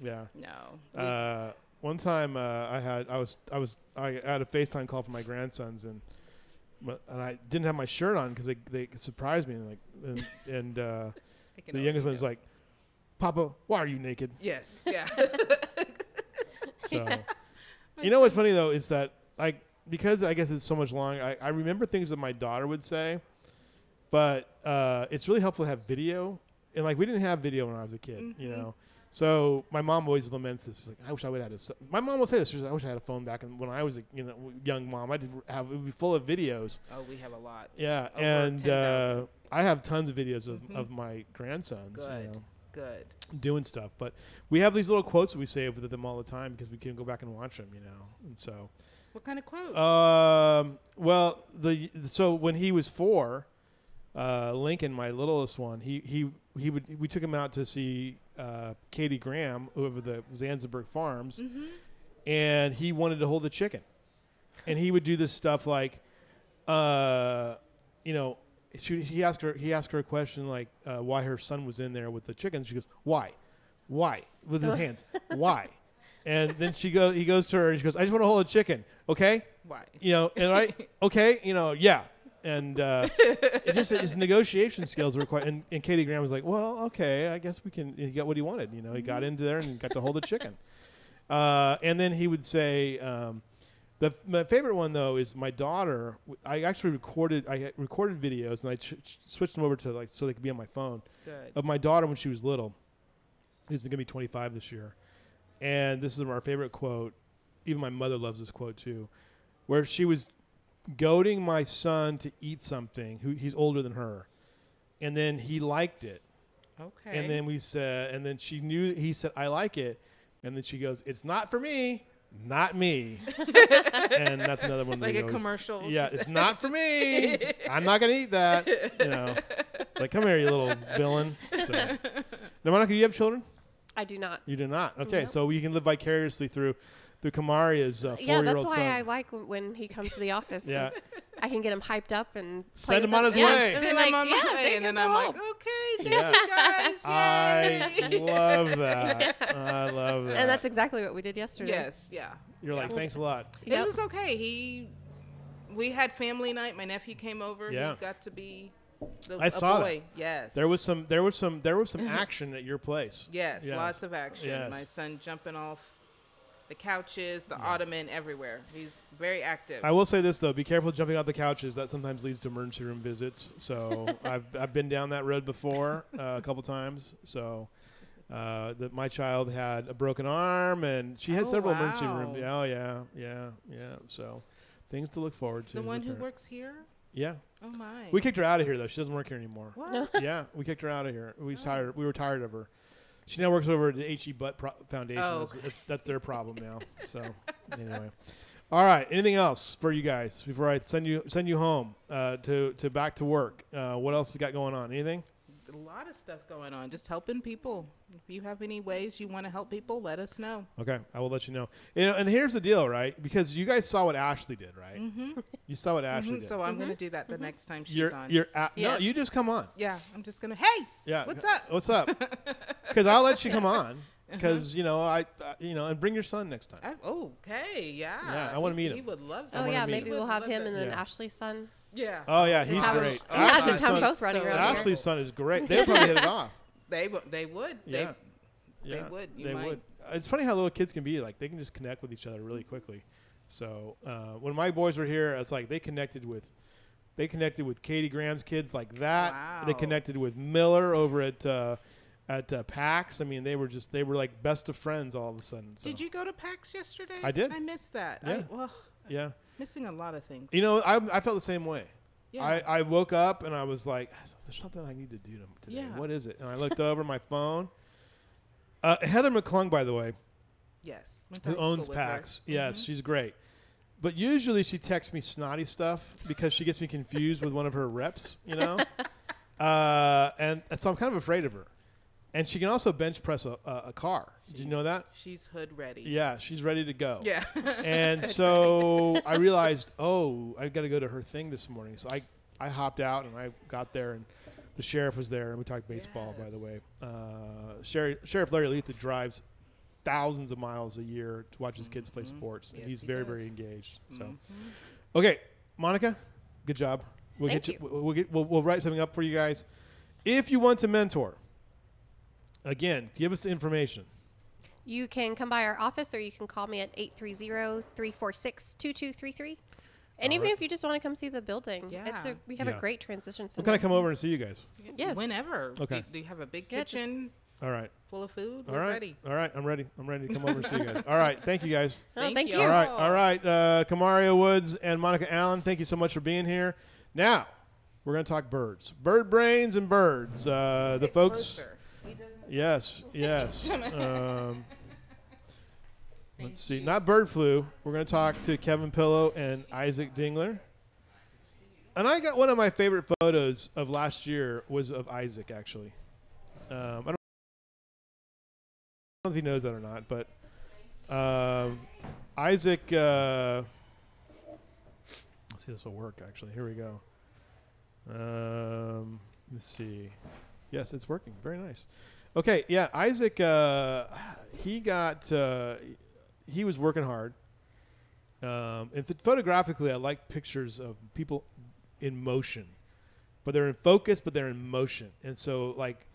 Yeah. No. Uh, one time uh, I had I was I was I had a FaceTime call from my grandsons and my- and I didn't have my shirt on because they they surprised me and like and, and uh, I can the only youngest one's go. like, Papa, why are you naked? Yes. Yeah. So [LAUGHS] you know what's funny though is that like because I guess it's so much longer. I, I remember things that my daughter would say, but uh, it's really helpful to have video. And like we didn't have video when I was a kid, you Mhm. know. So my mom always laments this. She's like, I wish I would have had a. s- My mom will say this. She's like, I wish I had a phone back and when I was a you know young mom. I did have it would be full of videos. Oh, we have a lot. Yeah, Over and 10,000. uh, I have tons of videos of, Mhm. of my grandsons. you Good. know, Good. doing stuff. But we have these little quotes that we save with them all the time because we can go back and watch them, you know. And so, What kind of quote? um, well, the so when he was four, uh, Lincoln, my littlest one, he he he would we took him out to see uh, Katie Graham over the Zanzibar Farms, mm-hmm. and he wanted to hold the chicken, and he would do this stuff like, uh, you know. She, he asked her. He asked her a question like, uh, "Why her son was in there with the chickens?" She goes, "Why? Why?" With his [LAUGHS] hands, "Why?" And then she goes. He goes to her and she goes, "I just want to hold a chicken, okay?" Why? You know, and I, [LAUGHS] okay, you know, yeah. And uh, it just his negotiation skills were quite. And, and Katie Graham was like, "Well, okay, I guess we can." He got what he wanted. You know, he got into there and got to hold a chicken. Uh, and then he would say, um, the my favorite one though is my daughter. I actually recorded. I recorded videos and I ch- ch- switched them over to like so they could be on my phone Good. of my daughter when she was little. Who's going to be 25 this year, and this is our favorite quote. Even my mother loves this quote too, where she was goading my son to eat something. Who he's older than her, and then he liked it, Okay. and then we said, and then she knew he said I like it, and then she goes, "It's not for me." Not me, [LAUGHS] and that's another one. like we a always- commercial. Yeah, it's said. not for me. [LAUGHS] I'm not gonna eat that. You know, it's like come here, you little villain. So. [LAUGHS] Now, Monica, do you have children? I do not. You do not. Okay, Nope. so you can live vicariously through through Kamaria's uh, yeah, four-year-old that's why son. I like w- when he comes to the office. Yeah. I can get him hyped up and play Send him on his Yeah, way. and Send then, like, on my yeah, way, and then I'm go like, home. okay, Yeah. thank you guys. [LAUGHS] I Yay. love that. [LAUGHS] I love that. And that's exactly what we did yesterday. yes, yeah. You're like, thanks a lot. Yep. It was okay. He, we had family night. My nephew came over. Yeah. He got to be. The, I a saw that. Yes. There was some. There was some. There was some [LAUGHS] action at your place. Yes, Yes. lots of action. Yes. My son jumping off the couches, the ottoman, everywhere. He's very active. I will say this though: be careful jumping off the couches. That sometimes leads to emergency room visits. So [LAUGHS] I've I've been down that road before uh, a couple times. So uh, that my child had a broken arm, and she had Oh, several emergency room. Yeah, oh yeah, yeah, yeah. So things to look forward to. the one who works here. Yeah, Oh my. we kicked her out of here though. She doesn't work here anymore. What? Yeah, we kicked her out of here. Oh. We tired. We were tired of her. She now works over at the HE Butt Pro- Foundation. Oh, that's, that's that's their problem now. So [LAUGHS] anyway, all right. Anything else for you guys before I send you send you home uh, to to back to work? Uh, what else you got going on? Anything? A lot of stuff going on. Just helping people. If you have any ways you want to help people, let us know. Okay, I will let you know. You know, and here's the deal, right? Because you guys saw what Ashley did, right? Mm-hmm. [LAUGHS] You saw what Ashley Mhm, did. So I'm gonna do that the next time she's you're on. you're at, no, you just come on. yeah, I'm just gonna. Hey, Yeah. What's up? What's up? [LAUGHS] Because I'll let you come on. Uh-huh. Because you know I, uh, you know, and bring your son next time. I, okay, yeah. Yeah, I wanna meet him. He would love that. Oh wanna yeah, maybe we'll have him that. and then Yeah. Ashley's son. Yeah. Oh yeah, he's have great. him- yeah, Ashley's have them son- both running so around here. Ashley's son is great. [LAUGHS] They probably hit it off. They would. They would. Yeah. They, Yeah, would. You they might. would. It's funny how little kids can be. Like they can just connect with each other really quickly. So uh, when my boys were here, it's like they connected with, they connected with Katie Graham's kids like that. They Wow. connected with Miller over at uh, at uh, PAX. I mean, they were just they were like best of friends all of a sudden. So. Did you go to PAX yesterday? I did. I missed that. Yeah. I, well, Yeah. Missing a lot of things. You know, I, I felt the same way. yeah. I, I woke up and I was like, "There's something I need to do today. Yeah. What is it?" And I looked over my phone. Uh, Heather McClung, by the way, yes. Who owns. PAX. Yes, Mhm. she's great. But usually she texts me snotty stuff because she gets me confused with one of her reps, you know? [LAUGHS] uh, and so I'm kind of afraid of her. And she can also bench press a, a, a car. Did you know that? She's hood ready. Yeah, she's ready to go. [LAUGHS] Yeah. And [LAUGHS] so I realized, oh, I got to go to her thing this morning. So I, I hopped out and I got there and the sheriff was there and we talked baseball, by the way. Uh, Sheriff, sheriff Larry Leitha drives thousands of miles a year to watch his kids play Mhm. sports, and he's he very, does. very engaged. So, Mhm. okay, Monica, good job. We'll Thank get you. We'll, we'll get. We'll, we'll write something up for you guys. If you want to mentor, again, give us the information. You can come by our office or you can call me at 830-346-2233. And All even right. if you just want to come see the building, it's Yeah. a, we have Yeah. a great transition We'll center. kind of come over and see you guys. Yes. Whenever. Okay. Do, do you have a big Yeah, kitchen All right. full of food? All We're right. ready. All right. I'm ready. I'm ready to come over and see you guys. All right. Thank you guys. [LAUGHS] Oh, Thank thank you. you. All right. All right. Uh, Kamaria Woods and Monica Allen, thank you so much for being here. Now, we're going to talk birds, bird brains and birds. Uh, the folks. closer. Yes. Yes. [LAUGHS] um, let's see. Not bird flu. We're going to talk to Kevin Pillow and Isaac Dingler. And I got one of my favorite photos of last year was of Isaac actually. Um, I don't. I don't know if he knows that or not, but um, Isaac. Uh, let's see, if this will work. Actually, here we go. Um, let's see. Yes, it's working. Very nice. Okay, yeah, Isaac. Uh, he got. Uh, he was working hard. Um, and ph- photographically, I like pictures of people in motion, but they're in focus, but they're in motion. And so, like,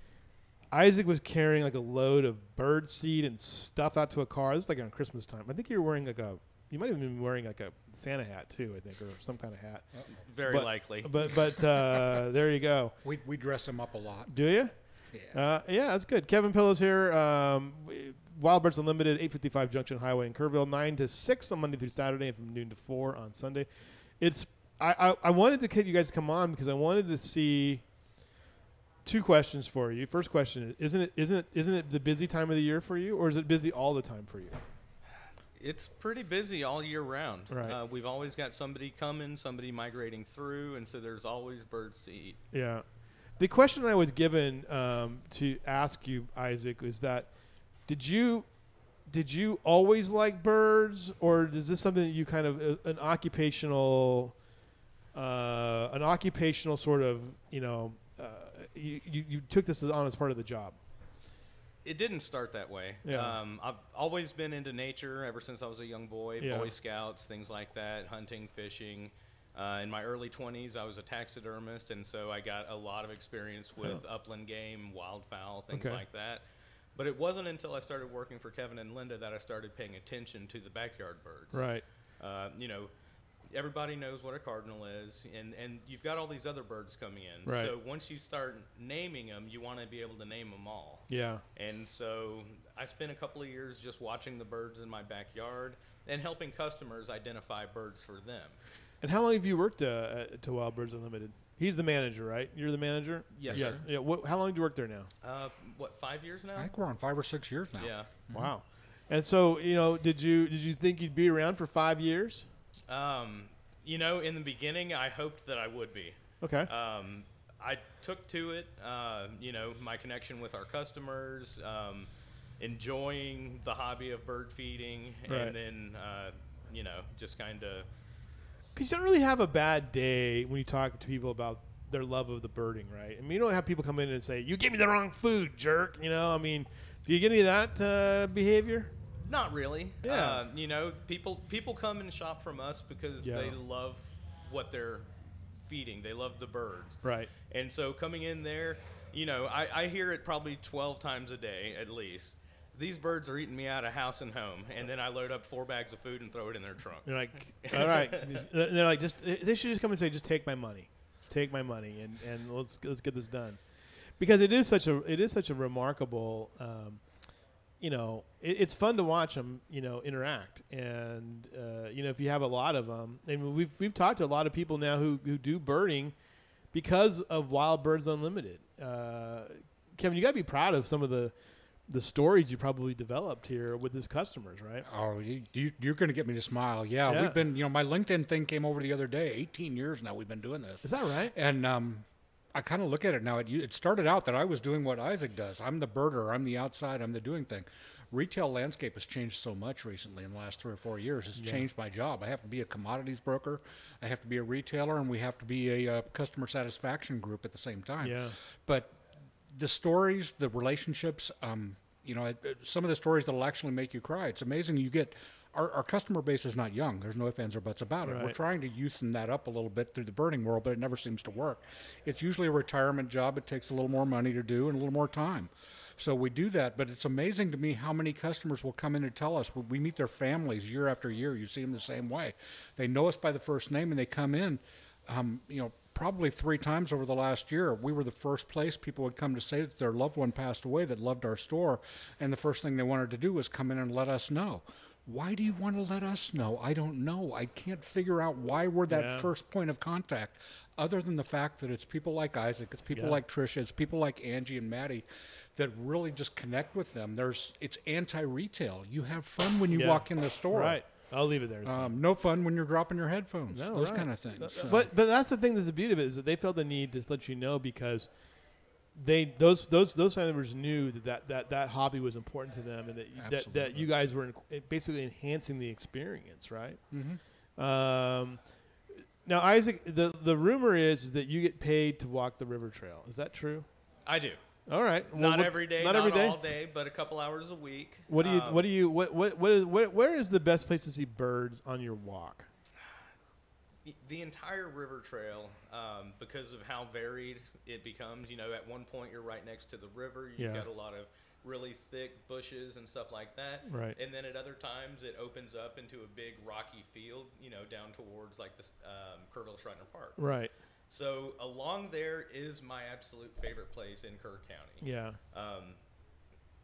Isaac was carrying like a load of bird seed and stuff out to a car. This is like on Christmas time. I think you were wearing like a. You might have been wearing like a Santa hat too. I think, or some kind of hat. Very But- likely. [LAUGHS] But but uh, [LAUGHS] there you go. We, we dress them up a lot. Do you? Yeah. Uh, yeah, that's good. Kevin Pillows here. Um, Wild Birds Unlimited, 855 Junction Highway in Kerrville, 9 to 6 on Monday through Saturday and from noon to 4 on Sunday. It's I, I, I wanted to get you guys to come on because I wanted to see two questions for you. First question is isn't it isn't it isn't it the busy time of the year for you or is it busy all the time for you? It's pretty busy all year round. Right. Uh, we've always got somebody coming, somebody migrating through, and so there's always birds to eat. Yeah. The question I was given um, to ask you, Isaac, was that Did you did you always like birds, or is this something that you kind of uh, an occupational uh, an occupational sort of you know uh, you, you you took this as on as part of the job? It didn't start that way. Yeah. Um, I've always been into nature ever since I was a young boy, Yeah. Boy Scouts, things like that, hunting, fishing. Uh, in my early 20s, I was a taxidermist, and so I got a lot of experience with upland game, wildfowl, things Okay. like that. But it wasn't until I started working for Kevin and Linda that I started paying attention to the backyard birds. Right. Uh, you know, everybody knows what a cardinal is, and, and you've got all these other birds coming in. Right. So once you start naming them, you want to be able to name them all. Yeah. And so I spent a couple of years just watching the birds in my backyard and helping customers identify birds for them. And how long have you worked uh, at, to Wild Birds Unlimited? He's the manager, right? You're the manager. Yes, Yes. sir. Yeah. What, how long do you work there now? Uh, what, five years now? I think we're on five or six years now. Yeah. Wow. And so you know, did you did you think you'd be around for five years? Um, you know, in the beginning, I hoped that I would be. Okay. Um, I took to it, uh, you know, my connection with our customers, um, enjoying the hobby of bird feeding, Right. and then, uh, you know, just kind of Because you don't really have a bad day when you talk to people about their love of the birding, right? I mean, you don't have people come in and say, "You gave me the wrong food, jerk." You know, I mean, do you get any of that uh, behavior? Not really. Yeah. Uh, you know, people people come and shop from us because Yeah. they love what they're feeding. They love the birds. Right. And so coming in there, you know, I, I hear it probably 12 times a day at least. These birds are eating me out of house and home, and then I load up four bags of food and throw it in their trunk. They're like, [LAUGHS] "All right." They're like, "Just they should just come and say, just take my money, just take my money, and, and let's let's get this done," because it is such a it is such a remarkable. Um, you know, it, it's fun to watch them, you know, interact, and uh, you know, if you have a lot of them, and we've we've talked to a lot of people now who who do birding because of Wild Birds Unlimited. Uh, Kevin, you got to be proud of some of the the stories you probably developed here with his customers, right? Oh, you, you, you're going to get me to smile. Yeah, Yeah. we've been, you know, my LinkedIn thing came over the other day. 18 years now we've been doing this. Is that right? And um, I kind of look at it now. It, it started out that I was doing what Isaac does. I'm the birder. I'm the outside. I'm the doing thing. Retail landscape has changed so much recently in the last three or four years. It's changed my job. I have to be a commodities broker. I have to be a retailer, and we have to be a uh, customer satisfaction group at the same time. Yeah. But the stories, the relationships, um, you know, it- some of the stories that'll actually make you cry. It's amazing. You get our, our customer base is not young. There's no ifs, ands, or buts about it. We're trying to youthen that up a little bit through the birding world, but it never seems to work. It's usually a retirement job. It takes a little more money to do and a little more time. So we do that, but it's amazing to me how many customers will come in and tell us. We- We meet their families year after year. You see them the same way. They know us by the first name, and they come in. Um, you know, probably three times over the last year, we were the first place people would come to say that their loved one passed away that loved our store, and the first thing they wanted to do was come in and let us know. Why do you want to let us know? I don't know. I can't figure out why we're that Yeah. first point of contact, other than the fact that it's people like Isaac, it's people Yeah. like Trisha, it's people like Angie and Maddie that really just connect with them. There's it's anti-retail. You have fun when you Yeah. walk in the store. Right. I'll leave it there. Um, no fun when you're dropping your headphones. No, those right. kind of things. so. But but that's the thing. That's the beauty of it is that they felt the need to let you know because they those those those family members knew that that, that, that hobby was important to them and that that, that you guys were in, basically enhancing the experience, right? Mhm. Um, now Isaac, the the rumor is, is that you get paid to walk the river trail. Is that true? I do. All right. Well, not every day, Not not, every day. all day, but a couple hours a week. What do you Um, What do you What What What is what, Where is the best place to see birds on your walk? The entire river trail, um, because of how varied it becomes, you know, at one point you're right next to the river. You've Yeah. got a lot of really thick bushes and stuff like that. Right. And then at other times it opens up into a big rocky field, you know, down towards like this um, Kerrville Schreiner Park. Right. So along there is my absolute favorite place in Kerr County. Yeah.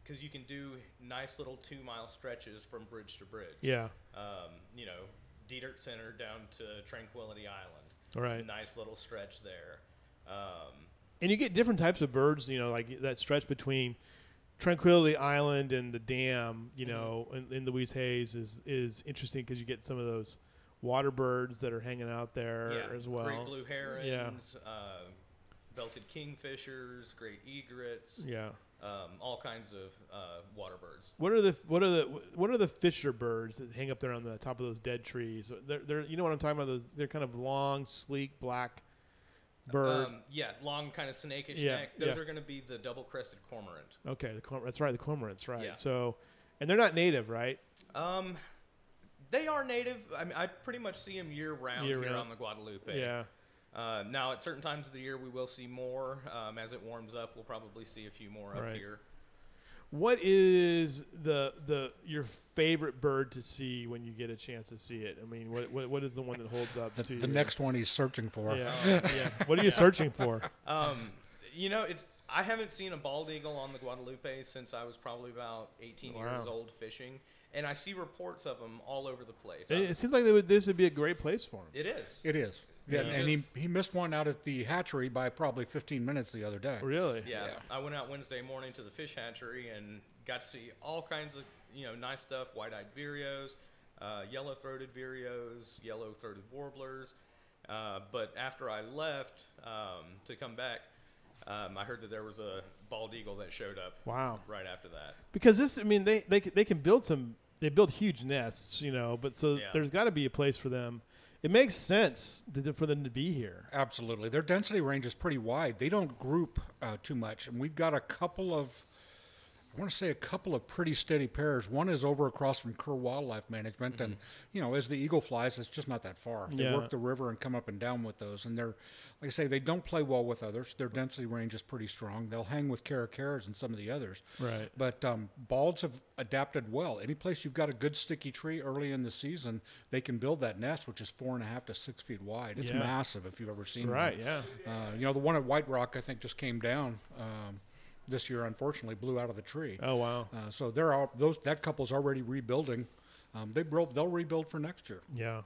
Because you can do nice little two mile stretches from bridge to bridge. Yeah. Um, you know, Dietert Center down to Tranquility Island. All right. Nice little stretch there. Um, And you get different types of birds, you know, like that stretch between Tranquility Island and the dam, you Mm-hmm. know, in, in Louise Hays is is interesting because you get some of those water birds that are hanging out there yeah, as well. Great blue herons, uh, belted kingfishers, great egrets. Yeah. Um, all kinds of uh, water birds. What are the what are the what are the fisher birds that hang up there on the top of those dead trees? They're, they're you know what I'm talking about? Those they're kind of long, sleek, black bird. Um, yeah, long kind of snakish Yeah, neck. Those yeah. are going to be the double-crested cormorant. okay, the corm- that's right, the cormorants, right? Yeah. So, and they're not native, right? Um, they are native. I mean, I pretty much see them year round here Year-round. on the Guadalupe. Yeah. Uh, now, at certain times of the year, we will see more. Um, as it warms up, we'll probably see a few more up Right. here. What is the the your favorite bird to see when you get a chance to see it? I mean, what what, what is the one that holds up [LAUGHS] The, to the you? next one he's searching for. Yeah, [LAUGHS] yeah. What are you searching for? Um, you know, it's I haven't seen a bald eagle on the Guadalupe since I was probably about 18 years old fishing, and I see reports of them all over the place. It, it seems like they would, this would be a great place for them. it is. It is. Yeah, Yeah. and he, he missed one out at the hatchery by probably 15 minutes the other day. Really? Yeah, Yeah. I went out Wednesday morning to the fish hatchery and got to see all kinds of you know nice stuff: white-eyed vireos, uh, yellow-throated vireos, yellow-throated warblers. Uh, but after I left um, to come back, um, I heard that there was a bald eagle that showed up Wow. right after that. Because this, I mean, they they they can build some, they build huge nests, you know. But so Yeah. there's got to be a place for them. It makes sense for them to be here. Absolutely. Their density range is pretty wide. They don't group uh, too much. And we've got a couple of, I want to say a couple of pretty steady pairs. One is over across from Kerr Wildlife Management. And, you know, as the eagle flies, it's just not that far. They Yeah. work the river and come up and down with those. And they're, like I say, they don't play well with others. Their density range is pretty strong. They'll hang with caracaras and some of the others. Right. But um, balds have adapted well. Any place you've got a good sticky tree early in the season, they can build that nest, which is four and a half to six feet wide. It's Yeah. massive if you've ever seen one. Right. Yeah. Uh, you know, the one at White Rock, I think, just came down um, this year. Unfortunately, blew out of the tree. Oh wow. Uh, so they're all, those that couple's already rebuilding. Um, they built, they'll rebuild for next year. Yeah.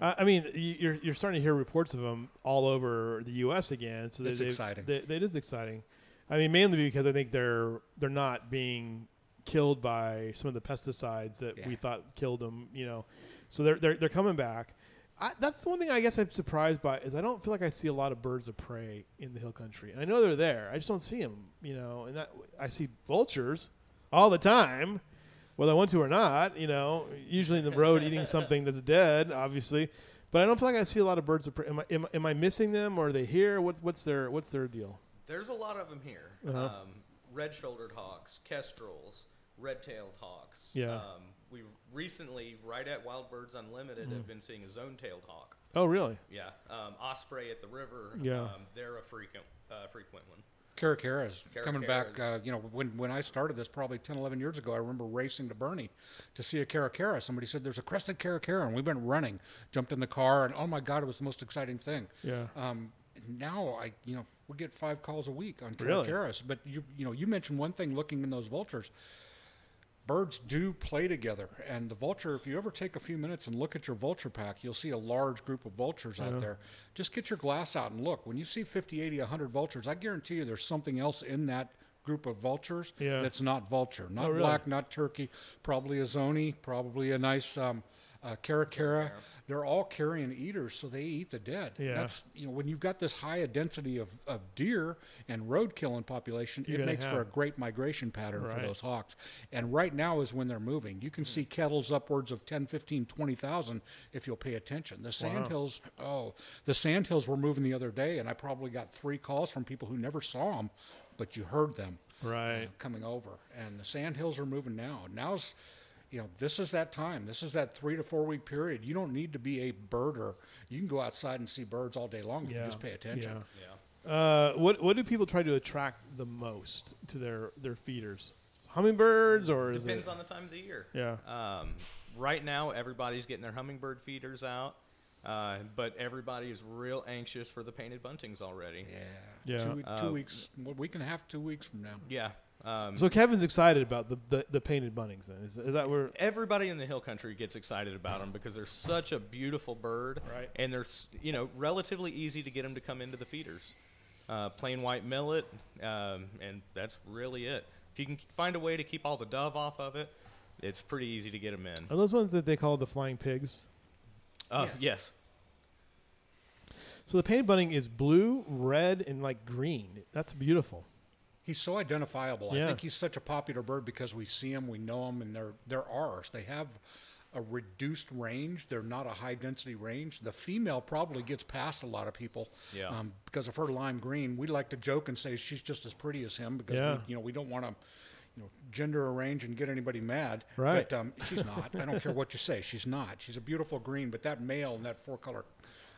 Uh, I mean, you're you're starting to hear reports of them all over the U.S. again. So It's exciting. They, it is exciting. I mean, mainly because I think they're they're not being killed by some of the pesticides that we thought killed them. You know, so they're they're they're coming back. I, that's the one thing I guess I'm surprised by is I don't feel like I see a lot of birds of prey in the hill country, and I know they're there. I just don't see them. You know, and that I see vultures all the time whether I want to or not, you know, usually in the road eating [LAUGHS] something that's dead, obviously. But I don't feel like I see a lot of birds of prey. Am I, am, am I missing them or are they here? What, what's their what's their deal? There's a lot of them here. Uh-huh. Um, red-shouldered hawks, kestrels, red-tailed hawks. Yeah. Um, we recently, right at Wild Birds Unlimited, have been seeing a zone-tailed hawk. Oh, really? Yeah. Um, osprey at the river. Yeah. Um, they're a frequent, uh, frequent one. Caracaras coming back. Uh, you know, when, when I started this probably 10, 11 years ago, I remember racing to Boerne to see a caracara. Somebody said there's a crested caracara, and we went running, jumped in the car, and oh my God, it was the most exciting thing. Yeah. Um, now I, you know, we get five calls a week on Really? caracaras. But you, you know, you mentioned one thing looking in those vultures. Birds do play together, and the vulture. If you ever take a few minutes and look at your vulture pack, you'll see a large group of vultures out there. Just get your glass out and look. When you see 50, 80, 100 vultures, I guarantee you there's something else in that group of vultures Yeah. that's not vulture, not Oh, really? black, not turkey, probably a zoni, probably a nice um, uh, caracara. They're all carrion eaters, so they eat the dead. Yeah. That's you know when you've got this high a density of, of deer and roadkill in population, You're it makes for a great migration pattern Right. for those hawks. And right now is when they're moving. You can see kettles upwards of 10, 15, 20,000 if you'll pay attention. The sandhills, oh, the sandhills were moving the other day, and I probably got three calls from people who never saw them, but you heard them Right. uh, coming over. And the sandhills are moving now. Now's, you know, this is that time. This is that three to four week period. You don't need to be a birder. You can go outside and see birds all day long if Yeah. you just pay attention. Yeah. Uh, what what do people try to attract the most to their their feeders? Hummingbirds or is Depends it? on the time of the year. yeah. Um, right now, everybody's getting their hummingbird feeders out, uh, but everybody is real anxious for the painted buntings already. Yeah. Yeah. Two, we- two Uh, weeks, well, week and a half, two weeks from now. Yeah. Um, So Kevin's excited about the the, the painted buntings. Then is, is that where? everybody in the hill country gets excited about them because they're such a beautiful bird, Right. And they're you know relatively easy to get them to come into the feeders. Uh, plain white millet, um, and that's really it. If you can find a way to keep all the dove off of it, it's pretty easy to get them in. Are those ones that they call the flying pigs? Oh Yes. yes. So the painted bunting is blue, red, and like green. That's beautiful. He's so identifiable. Yeah. I think he's such a popular bird because we see him, we know him, and they're they're ours. They have a reduced range. They're not a high density range. The female probably gets past a lot of people Yeah. um, because of her lime green. We like to joke and say she's just as pretty as him because Yeah. we, you know we don't want to you know gender arrange and get anybody mad. Right. But um, she's not. I don't care what you say. She's not. She's a beautiful green. But that male and that four color,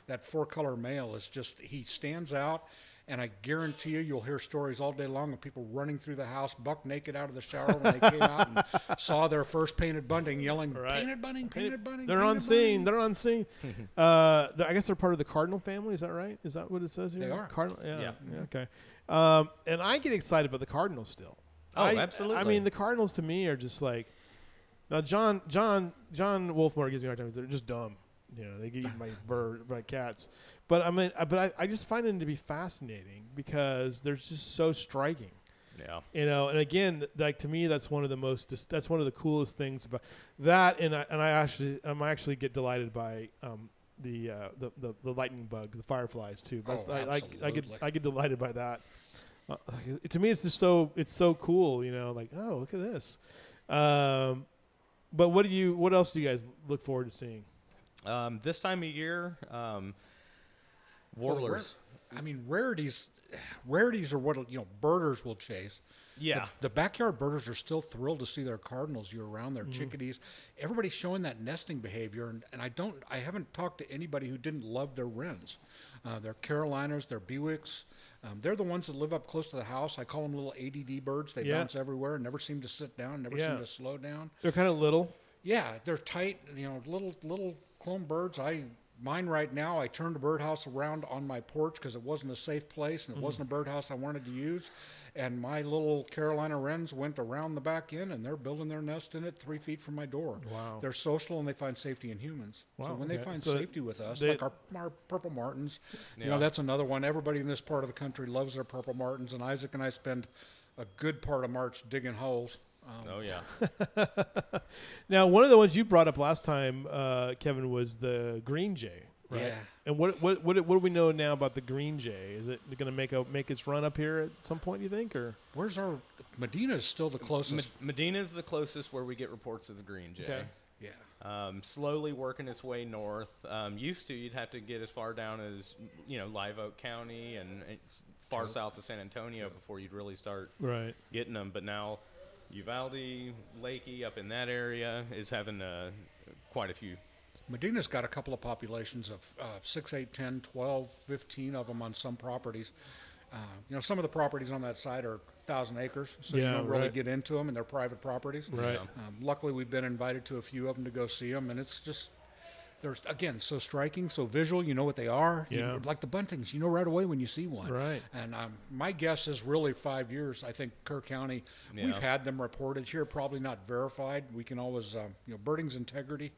that four color male is just he stands out. And I guarantee you, you'll hear stories all day long of people running through the house, buck naked out of the shower when they came out and [LAUGHS] saw their first painted bunting, yelling, Right. "Painted bunting, painted bunting!" They're painted on scene. bunting." They're on scene. [LAUGHS] uh, I guess they're part of the Cardinal family. Is that right? Is that what it says here? They are. Cardinal. Yeah. Yeah. yeah, Okay. Um, and I get excited about the Cardinals still. Oh, I- I mean, the Cardinals to me are just like now. John John John Wolfmore gives me a hard time. They're just dumb. You know, they get eaten by bird by cats. But I mean, but I, I just find them to be fascinating because they're just so striking. Yeah. you know and again like to me that's one of the most dis- that's one of the coolest things about that and I, and I actually um, I actually get delighted by um, the, uh, the the the lightning bug the fireflies too. That's- Oh, I, I, I get. I get delighted by that. Uh, to me it's just so it's so cool you know like oh look at this. Um, but what do you what else do you guys look forward to seeing? Um, this time of year, um, Well, warblers. I mean, rarities, rarities are what you know birders will chase. yeah. The, the backyard birders are still thrilled to see their cardinals year round, their chickadees. Everybody's showing that nesting behavior, and, and I don't, I haven't talked to anybody who didn't love their wrens. Uh, their Carolinas, their Bewicks. Um, they're the ones that live up close to the house. I call them little ADD birds. They Yeah. bounce everywhere and never seem to sit down, never Yeah. seem to slow down. they're kind of little Yeah, they're tight. You know, little little clone birds. I mine right now. I turned a birdhouse around on my porch because it wasn't a safe place and it mm-hmm. wasn't a birdhouse I wanted to use. And my little Carolina wrens went around the back end and they're building their nest in it three feet from my door. Wow. They're social and they find safety in humans. Wow, So when they okay. find So safety with us, they- like our, our purple martins, you know, that's another one. Everybody in this part of the country loves their purple martins, and Isaac and I spend a good part of March digging holes. Um, Oh yeah. [LAUGHS] now one of the ones you brought up last time Kevin, Kevin was the green jay right Yeah. And what what what what do we know now about the green jay? Is it going to make a make its run up here at some point? You think, or Where's our Medina? Is still the closest. Me- is the closest where we get reports of the green jay. Okay. yeah. Um, slowly working its way north. Um, used to, you'd have to get as far down as you know Live Oak County and it's far south of San Antonio before you'd really start right? getting them. But now, Uvalde, Leakey, up in that area is having uh, quite a few. Medina's got a couple of populations of uh, 6, 8, 10, 12, 15 of them on some properties. Uh, you know, some of the properties on that side are 1,000 acres, so you don't really right. get into them, and they're private properties. Right. Um, luckily, we've been invited to a few of them to go see them, and it's just, there's, again, so striking, so visual. You know what they are. You- Yeah. like the buntings, you know right away when you see one. Right. And um, my guess is really five years. I think Kerr County, yeah. we've had them reported here, probably not verified. We can always, um, you know, birding's integrity.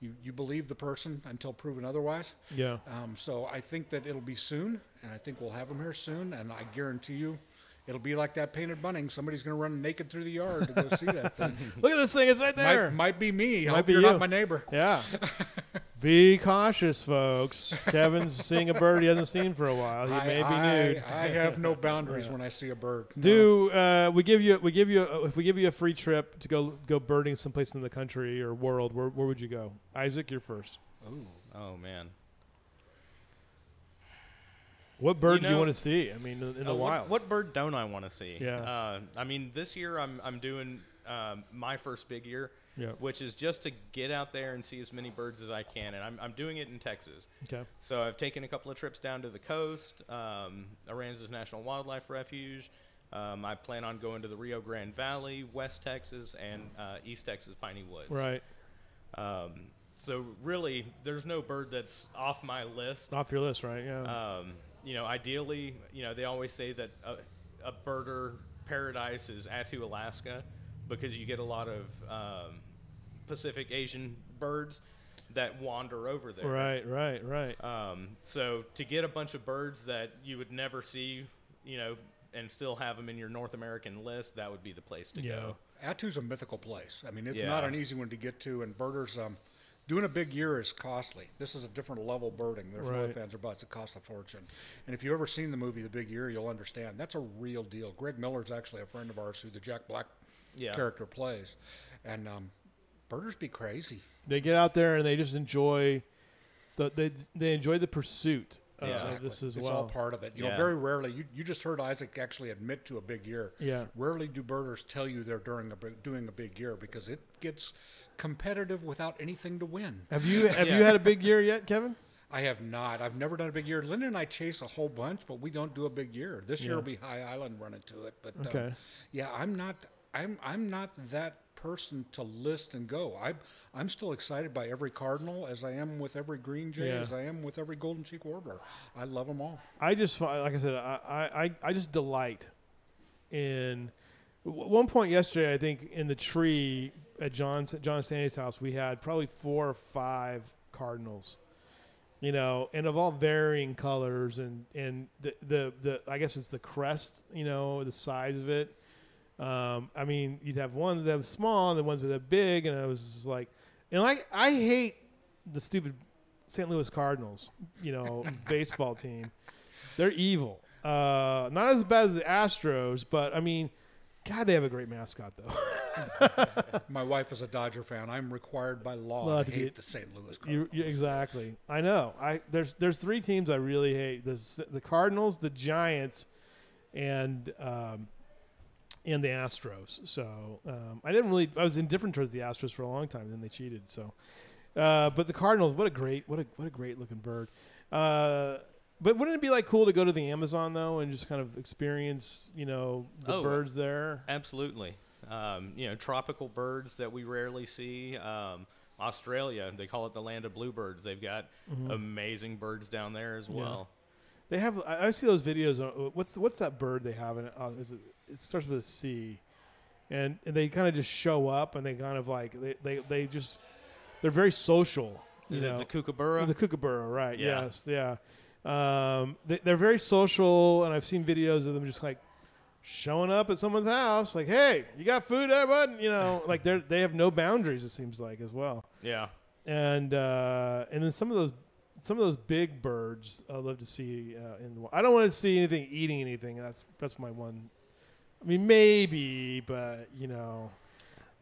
You, you believe the person until proven otherwise. Yeah. Um, so I think that it'll be soon, and I think we'll have them here soon. And I guarantee you, it'll be like that painted bunting. Somebody's going to run naked through the yard to go see that thing. [LAUGHS] Look at this thing; it's right there. might, might be me. Might hope be you're you. not my neighbor. [LAUGHS] Yeah. Be cautious, folks. Kevin's seeing a bird he hasn't seen for a while. He I, may be I- nude. I have no [LAUGHS] boundaries when I see a bird. No. Do uh, we give you we give you if we give you a free trip to go go birding someplace in the country or world? Where, where would you go? Isaac, you're first. Oh man. What bird do you want to see? I mean, in, the Uh, wild. What bird don't I want to see? Yeah. Uh, I mean, this year I'm I'm doing um, my first big year, Yeah. which is just to get out there and see as many birds as I can, and I'm I'm doing it in Texas. Okay. So I've taken a couple of trips down to the coast, um, Aransas National Wildlife Refuge. Um, I plan on going to the Rio Grande Valley, West Texas, and uh, East Texas Piney Woods. Right. Um, so really, there's no bird that's off my list. Off your list, right? Yeah. Um, you know, ideally, you know, they always say that a, a birder paradise is Attu, Alaska, because you get a lot of um, Pacific Asian birds that wander over there. right. Right. Right. Um, so to get a bunch of birds that you would never see, you know, and still have them in your North American list, that would be the place to Yeah. go. Attu's a mythical place. I mean, it's Yeah. not an easy one to get to, and birders um, Doing a big year is costly. This is a different level birding. There's no Right. ifs, ands, or buts. It costs a fortune. And if you've ever seen the movie The Big Year, you'll understand that's a real deal. Greg Miller's actually a friend of ours who the Jack Black Yeah. character plays. And um, birders be crazy. They get out there and they just enjoy the they they enjoy the pursuit of Yeah. Exactly. this as it's well. all part of it. You know, very rarely. You, you just heard Isaac actually admit to a big year. Yeah. Rarely do birders tell you they're during a doing a big year because it gets competitive without anything to win. have you have you had a big year yet, Kevin? I have not. I've never done a big year. Linda and I chase a whole bunch, but we don't do a big year. This year will be High Island running to it. But um, Okay. yeah, I'm not. I'm I'm not that person to list and go. I'm I'm still excited by every cardinal as I am with every green jay, Yeah. as I am with every golden cheek warbler. I love them all. I just like I said, I I, I- I just delight in. One point yesterday, I think in the tree at John John Stanley's house, we had probably four or five cardinals. You know, and of all varying colors, and and the the, the I guess it's the crest. You know, the size of it. Um, I mean, you'd have ones that have small, and the ones that have big, and I was just like, and like I hate the stupid St. Louis Cardinals. You know, [LAUGHS] baseball team. They're evil. Uh, not as bad as the Astros, but I mean, God, they have a great mascot though. [LAUGHS] My wife is a Dodger fan. I'm required by law Well, to to be- hate the St. Louis Cardinals. you, you, exactly. I know. I there's there's three teams I really hate: the the Cardinals, the Giants, and um, and the Astros. So um, I didn't really. I was indifferent towards the Astros for a long time. Then they cheated. So, uh, but the Cardinals, what a great, what a what a great looking bird. Uh, but wouldn't it be like cool to go to the Amazon though and just kind of experience, you know, the Oh, birds there? Absolutely. Um, you know, tropical birds that we rarely see. Um, Australia, they call it the land of bluebirds. They've got amazing birds down there as Mm-hmm. Yeah. well. They have. I I see those videos. uh, What's the, what's that bird they have? And it? Uh, is it? It starts with a C, and, and they kind of just show up, and they kind of like they they, they just they're very social. Is know? it the kookaburra? The kookaburra, right? Yeah. Yes, yeah. Um, they, they're very social, and I've seen videos of them just like showing up at someone's house, like, "Hey, you got food there, bud?" You know, [LAUGHS] like they're they have no boundaries. It seems like as well yeah. and uh, and then some of those some of those big birds I love to see uh, in the. I don't want to see anything eating anything. That's that's my one. I mean, maybe, but you know,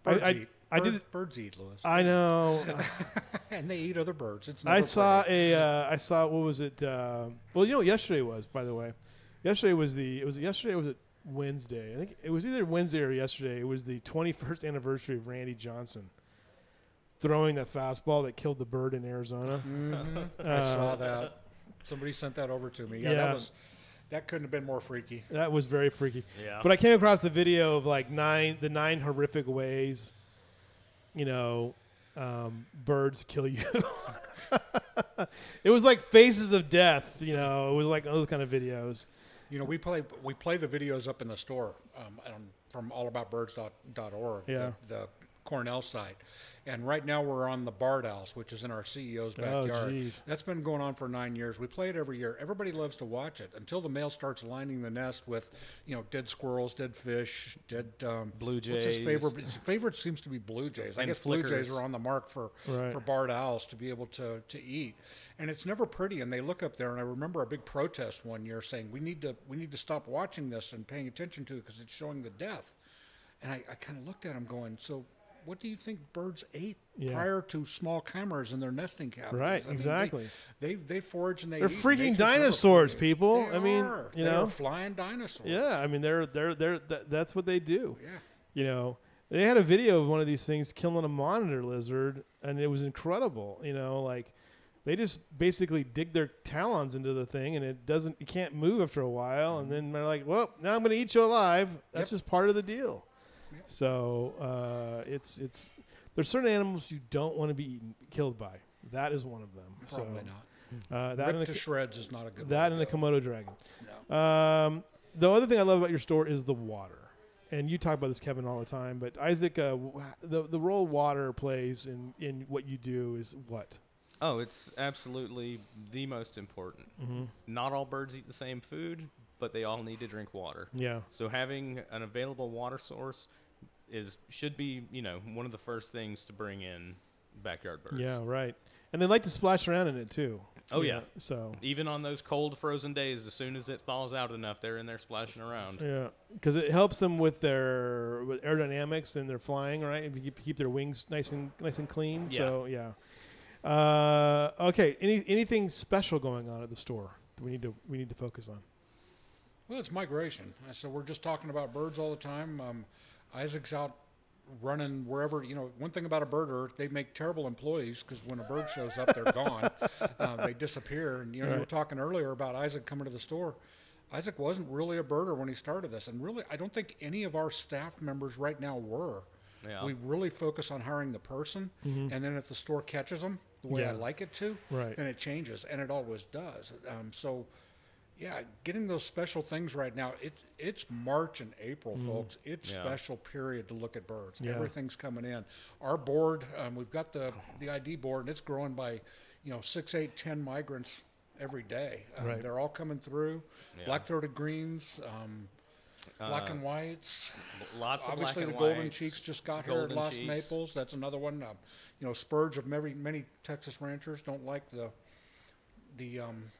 I- Birds I, eat. I Bird- did. Birds eat, Lewis. I know. [LAUGHS] and they eat other birds. It's I saw pretty. a. Uh, I saw what was it? Uh, well, you know, what yesterday was by the way. Yesterday was the. It was yesterday. or Was it Wednesday? I think it was either Wednesday or yesterday. It was the 21st anniversary of Randy Johnson throwing that fastball that killed the bird in Arizona. Mhm. [LAUGHS] I Uh, saw that. Somebody sent that over to me. Yeah, Yeah. that was that couldn't have been more freaky. That was very freaky. Yeah. But I came across the video of like nine, the nine horrific ways, you know, um, birds kill you. [LAUGHS] it was like faces of death, you know. It was like those kind of videos. You know, we play we play the videos up in the store um, on, from allaboutbirds.org, Yeah. the, the Cornell site. And right now we're on the Bard House, which is in our CEO's Oh, backyard. geez. That's been going on for nine years. We play it every year. Everybody loves to watch it until the male starts lining the nest with, you know, dead squirrels, dead fish, dead um, Blue What's his jays. favorite? His favorite seems to be blue jays. I And guess blue jays are on the mark for Right. for barred owls to be able to to eat, and it's never pretty. And they look up there, and I remember a big protest one year saying we need to we need to stop watching this and paying attention to it because it's showing the death. And I, I kind of looked at him going, so. What do you think birds ate Yeah. prior to small cameras in their nesting cavities? Right, I mean, exactly. They, they they forage and they. They're freaking never dinosaurs, people. They I mean, are. you They know. flying dinosaurs. Yeah, I mean, they're they're they're that, that's what they do. Yeah. You know, they had a video of one of these things killing a monitor lizard, and it was incredible. You know, like they just basically dig their talons into the thing, and it doesn't, it can't move after a while, and mm-hmm. then they're like, "Well, now I'm going to eat you alive." That's Yep. just part of the deal. So uh, it's it's there's certain animals you don't want to be eaten, killed by. That is one of them. Probably so, not. Uh, that and Ripped a, to shreds is not a good. that way and to the. Komodo dragon. No. Um, the other thing I love about your store is the water, and you talk about this, Kevin, all the time. But Isaac, uh, the the role water plays in in what you do is what? Oh, it's absolutely the most important. Mm-hmm. Not all birds eat the same food, but they all need to drink water. Yeah, So having an available water source is should be, you know, one of the first things to bring in backyard birds. Yeah, right. And they like to splash around in it too. Oh, yeah. know, So Even on those cold, frozen days, as soon as it thaws out enough, they're in there splashing around. yeah, because it helps them with their with aerodynamics and their flying, right? If you keep, keep their wings nice and nice and clean. Yeah. So yeah. Uh, okay. Any anything special going on at the store? Do we need to we need to focus on? Well, it's migration. So we're just talking about birds all the time. Um, Isaac's out running wherever. You know, one thing about a birder, they make terrible employees because when a bird shows up, they're gone. Uh, they disappear. And you know, you were talking earlier about Isaac coming to the store. Isaac wasn't really a birder when he started this, and really, I don't think any of our staff members right now were. Yeah. We really focus on hiring the person, and then if the store catches them the way I like it to, Right. then it changes, and it always does. Um, so, yeah, getting those special things right now. It's it's March and April, folks. It's Yeah. special period to look at birds. Yeah. Everything's coming in. Our board, um, we've got the the ID board, and it's growing by, you know, six, eight, ten migrants every day. Um, Right. They're all coming through. Yeah. Black-throated greens, um, black Uh, and whites. Lots of Obviously, black the and golden whites, cheeks just got here at golden cheeks. Maples. That's another one. Um, you know, spurge of many many Texas ranchers don't like the the um,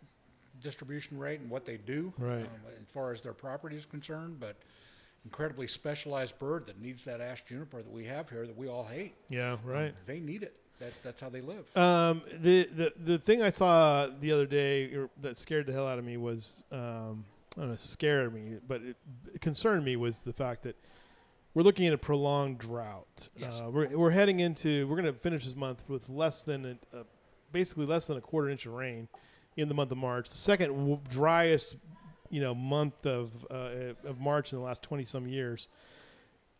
distribution rate and what they do Right. um, as far as their property is concerned. But incredibly specialized bird that needs that ash juniper that we have here that we all hate. Yeah. Right. They need it. That, that's how they live. Um, the, the the thing I saw the other day that scared the hell out of me was um, I don't know, scared me, but it, it concerned me was the fact that we're looking at a prolonged drought. Yes. Uh, we're we're heading into we're going to finish this month with less than a, a, basically less than a quarter inch of rain in the month of March. The second w- driest you know month of uh, of March in the last twenty some years.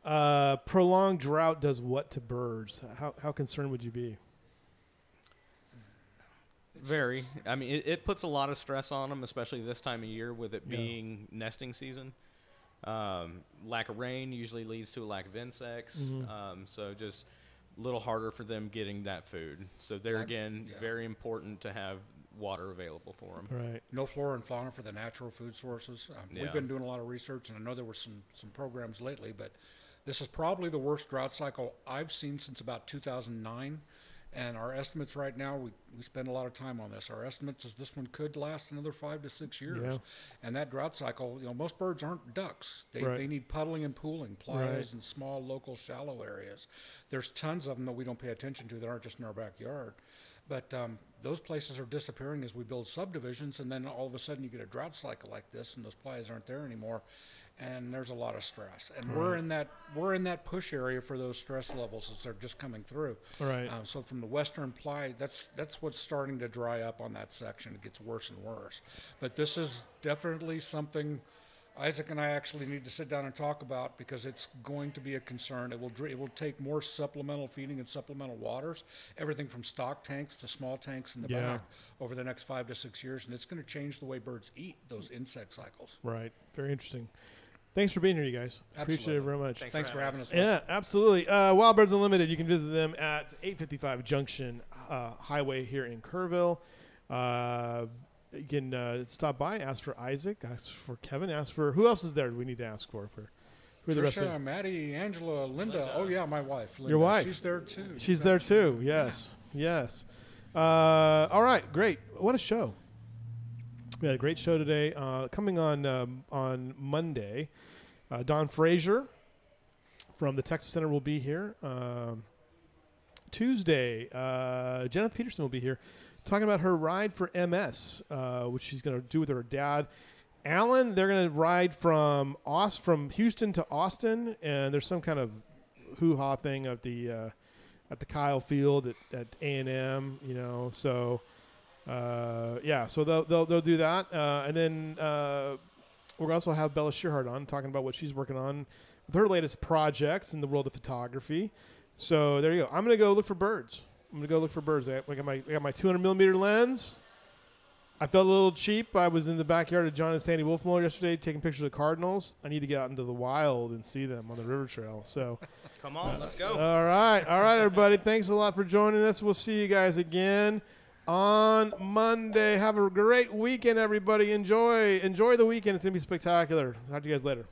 Uh, prolonged drought does what to birds? How how concerned would you be? Very. I mean, it, it puts a lot of stress on them, especially this time of year with it Yeah. being nesting season. Um, lack of rain usually leads to a lack of insects. Mhm. Um, so just a little harder for them getting that food. So there That- again, yeah. very important to have water available for them. Right. no flora and fauna for the natural food sources. Um, Yeah. We've been doing a lot of research, and I know there were some some programs lately, but this is probably the worst drought cycle I've seen since about 2009. And our estimates right now, we, we spend a lot of time on this. Our estimates is this one could last another five to six years. Yeah. And that drought cycle, you know, most birds aren't ducks. They, Right. they need puddling and pooling, playas Right. and small local shallow areas. There's tons of them that we don't pay attention to that aren't just in our backyard. But um, those places are disappearing as we build subdivisions, and then all of a sudden you get a drought cycle like this, and those playas aren't there anymore, and there's a lot of stress. And we're in that we're in that push area for those stress levels as they're just coming through. Right. Um, so from the western ply, that's that's what's starting to dry up on that section. It gets worse and worse. But this is definitely something Isaac and I actually need to sit down and talk about because it's going to be a concern. It will it will take more supplemental feeding and supplemental waters, everything from stock tanks to small tanks in the Yeah. back over the next five to six years, and it's going to change the way birds eat those insect cycles. Right. Very interesting. Thanks for being here, you guys. Appreciate it very much. Thanks, Thanks for having us. Wes. Yeah, absolutely. Uh, Wild Birds Unlimited. You can visit them at 855 Junction uh, Highway here in Kerrville. Uh, you can uh, stop by, ask for Isaac, ask for Kevin, ask for who else is there? We need to ask for for who are the rest Trisha, of. Maddie, Angela, Linda. Oh yeah, my wife. Linda. Your wife. She's there too. She's there too. Yes, yes. Uh, all right, great. What a show. We had a great show today. Uh, coming on um, on Monday, uh, Don Frazier from the Texas Center will be here. Um, Tuesday, uh, Jennifer Peterson will be here talking about her ride for MS, uh, which she's going to do with her dad. Alan, they're going to ride from Aus- from Houston to Austin, and there's some kind of hoo ha thing at the uh, at the Kyle Field at A and M. You know, so uh, yeah, so they'll they'll, they'll do that, uh, and then uh, we're gonna also have Bella Shearhart on talking about what she's working on with her latest projects in the world of photography. So there you go. I'm gonna go look for birds. I'm gonna go look for birds. I, got my I got my 200 millimeter lens. I felt a little cheap. I was in the backyard of John and Sandy Wolfmuller yesterday taking pictures of cardinals. I need to get out into the wild and see them on the river trail. So. [LAUGHS] Come on, let's go. All right. All right, everybody. Thanks a lot for joining us. We'll see you guys again on Monday. Have a great weekend, everybody. Enjoy. Enjoy the weekend. It's going to be spectacular. Talk to you guys later.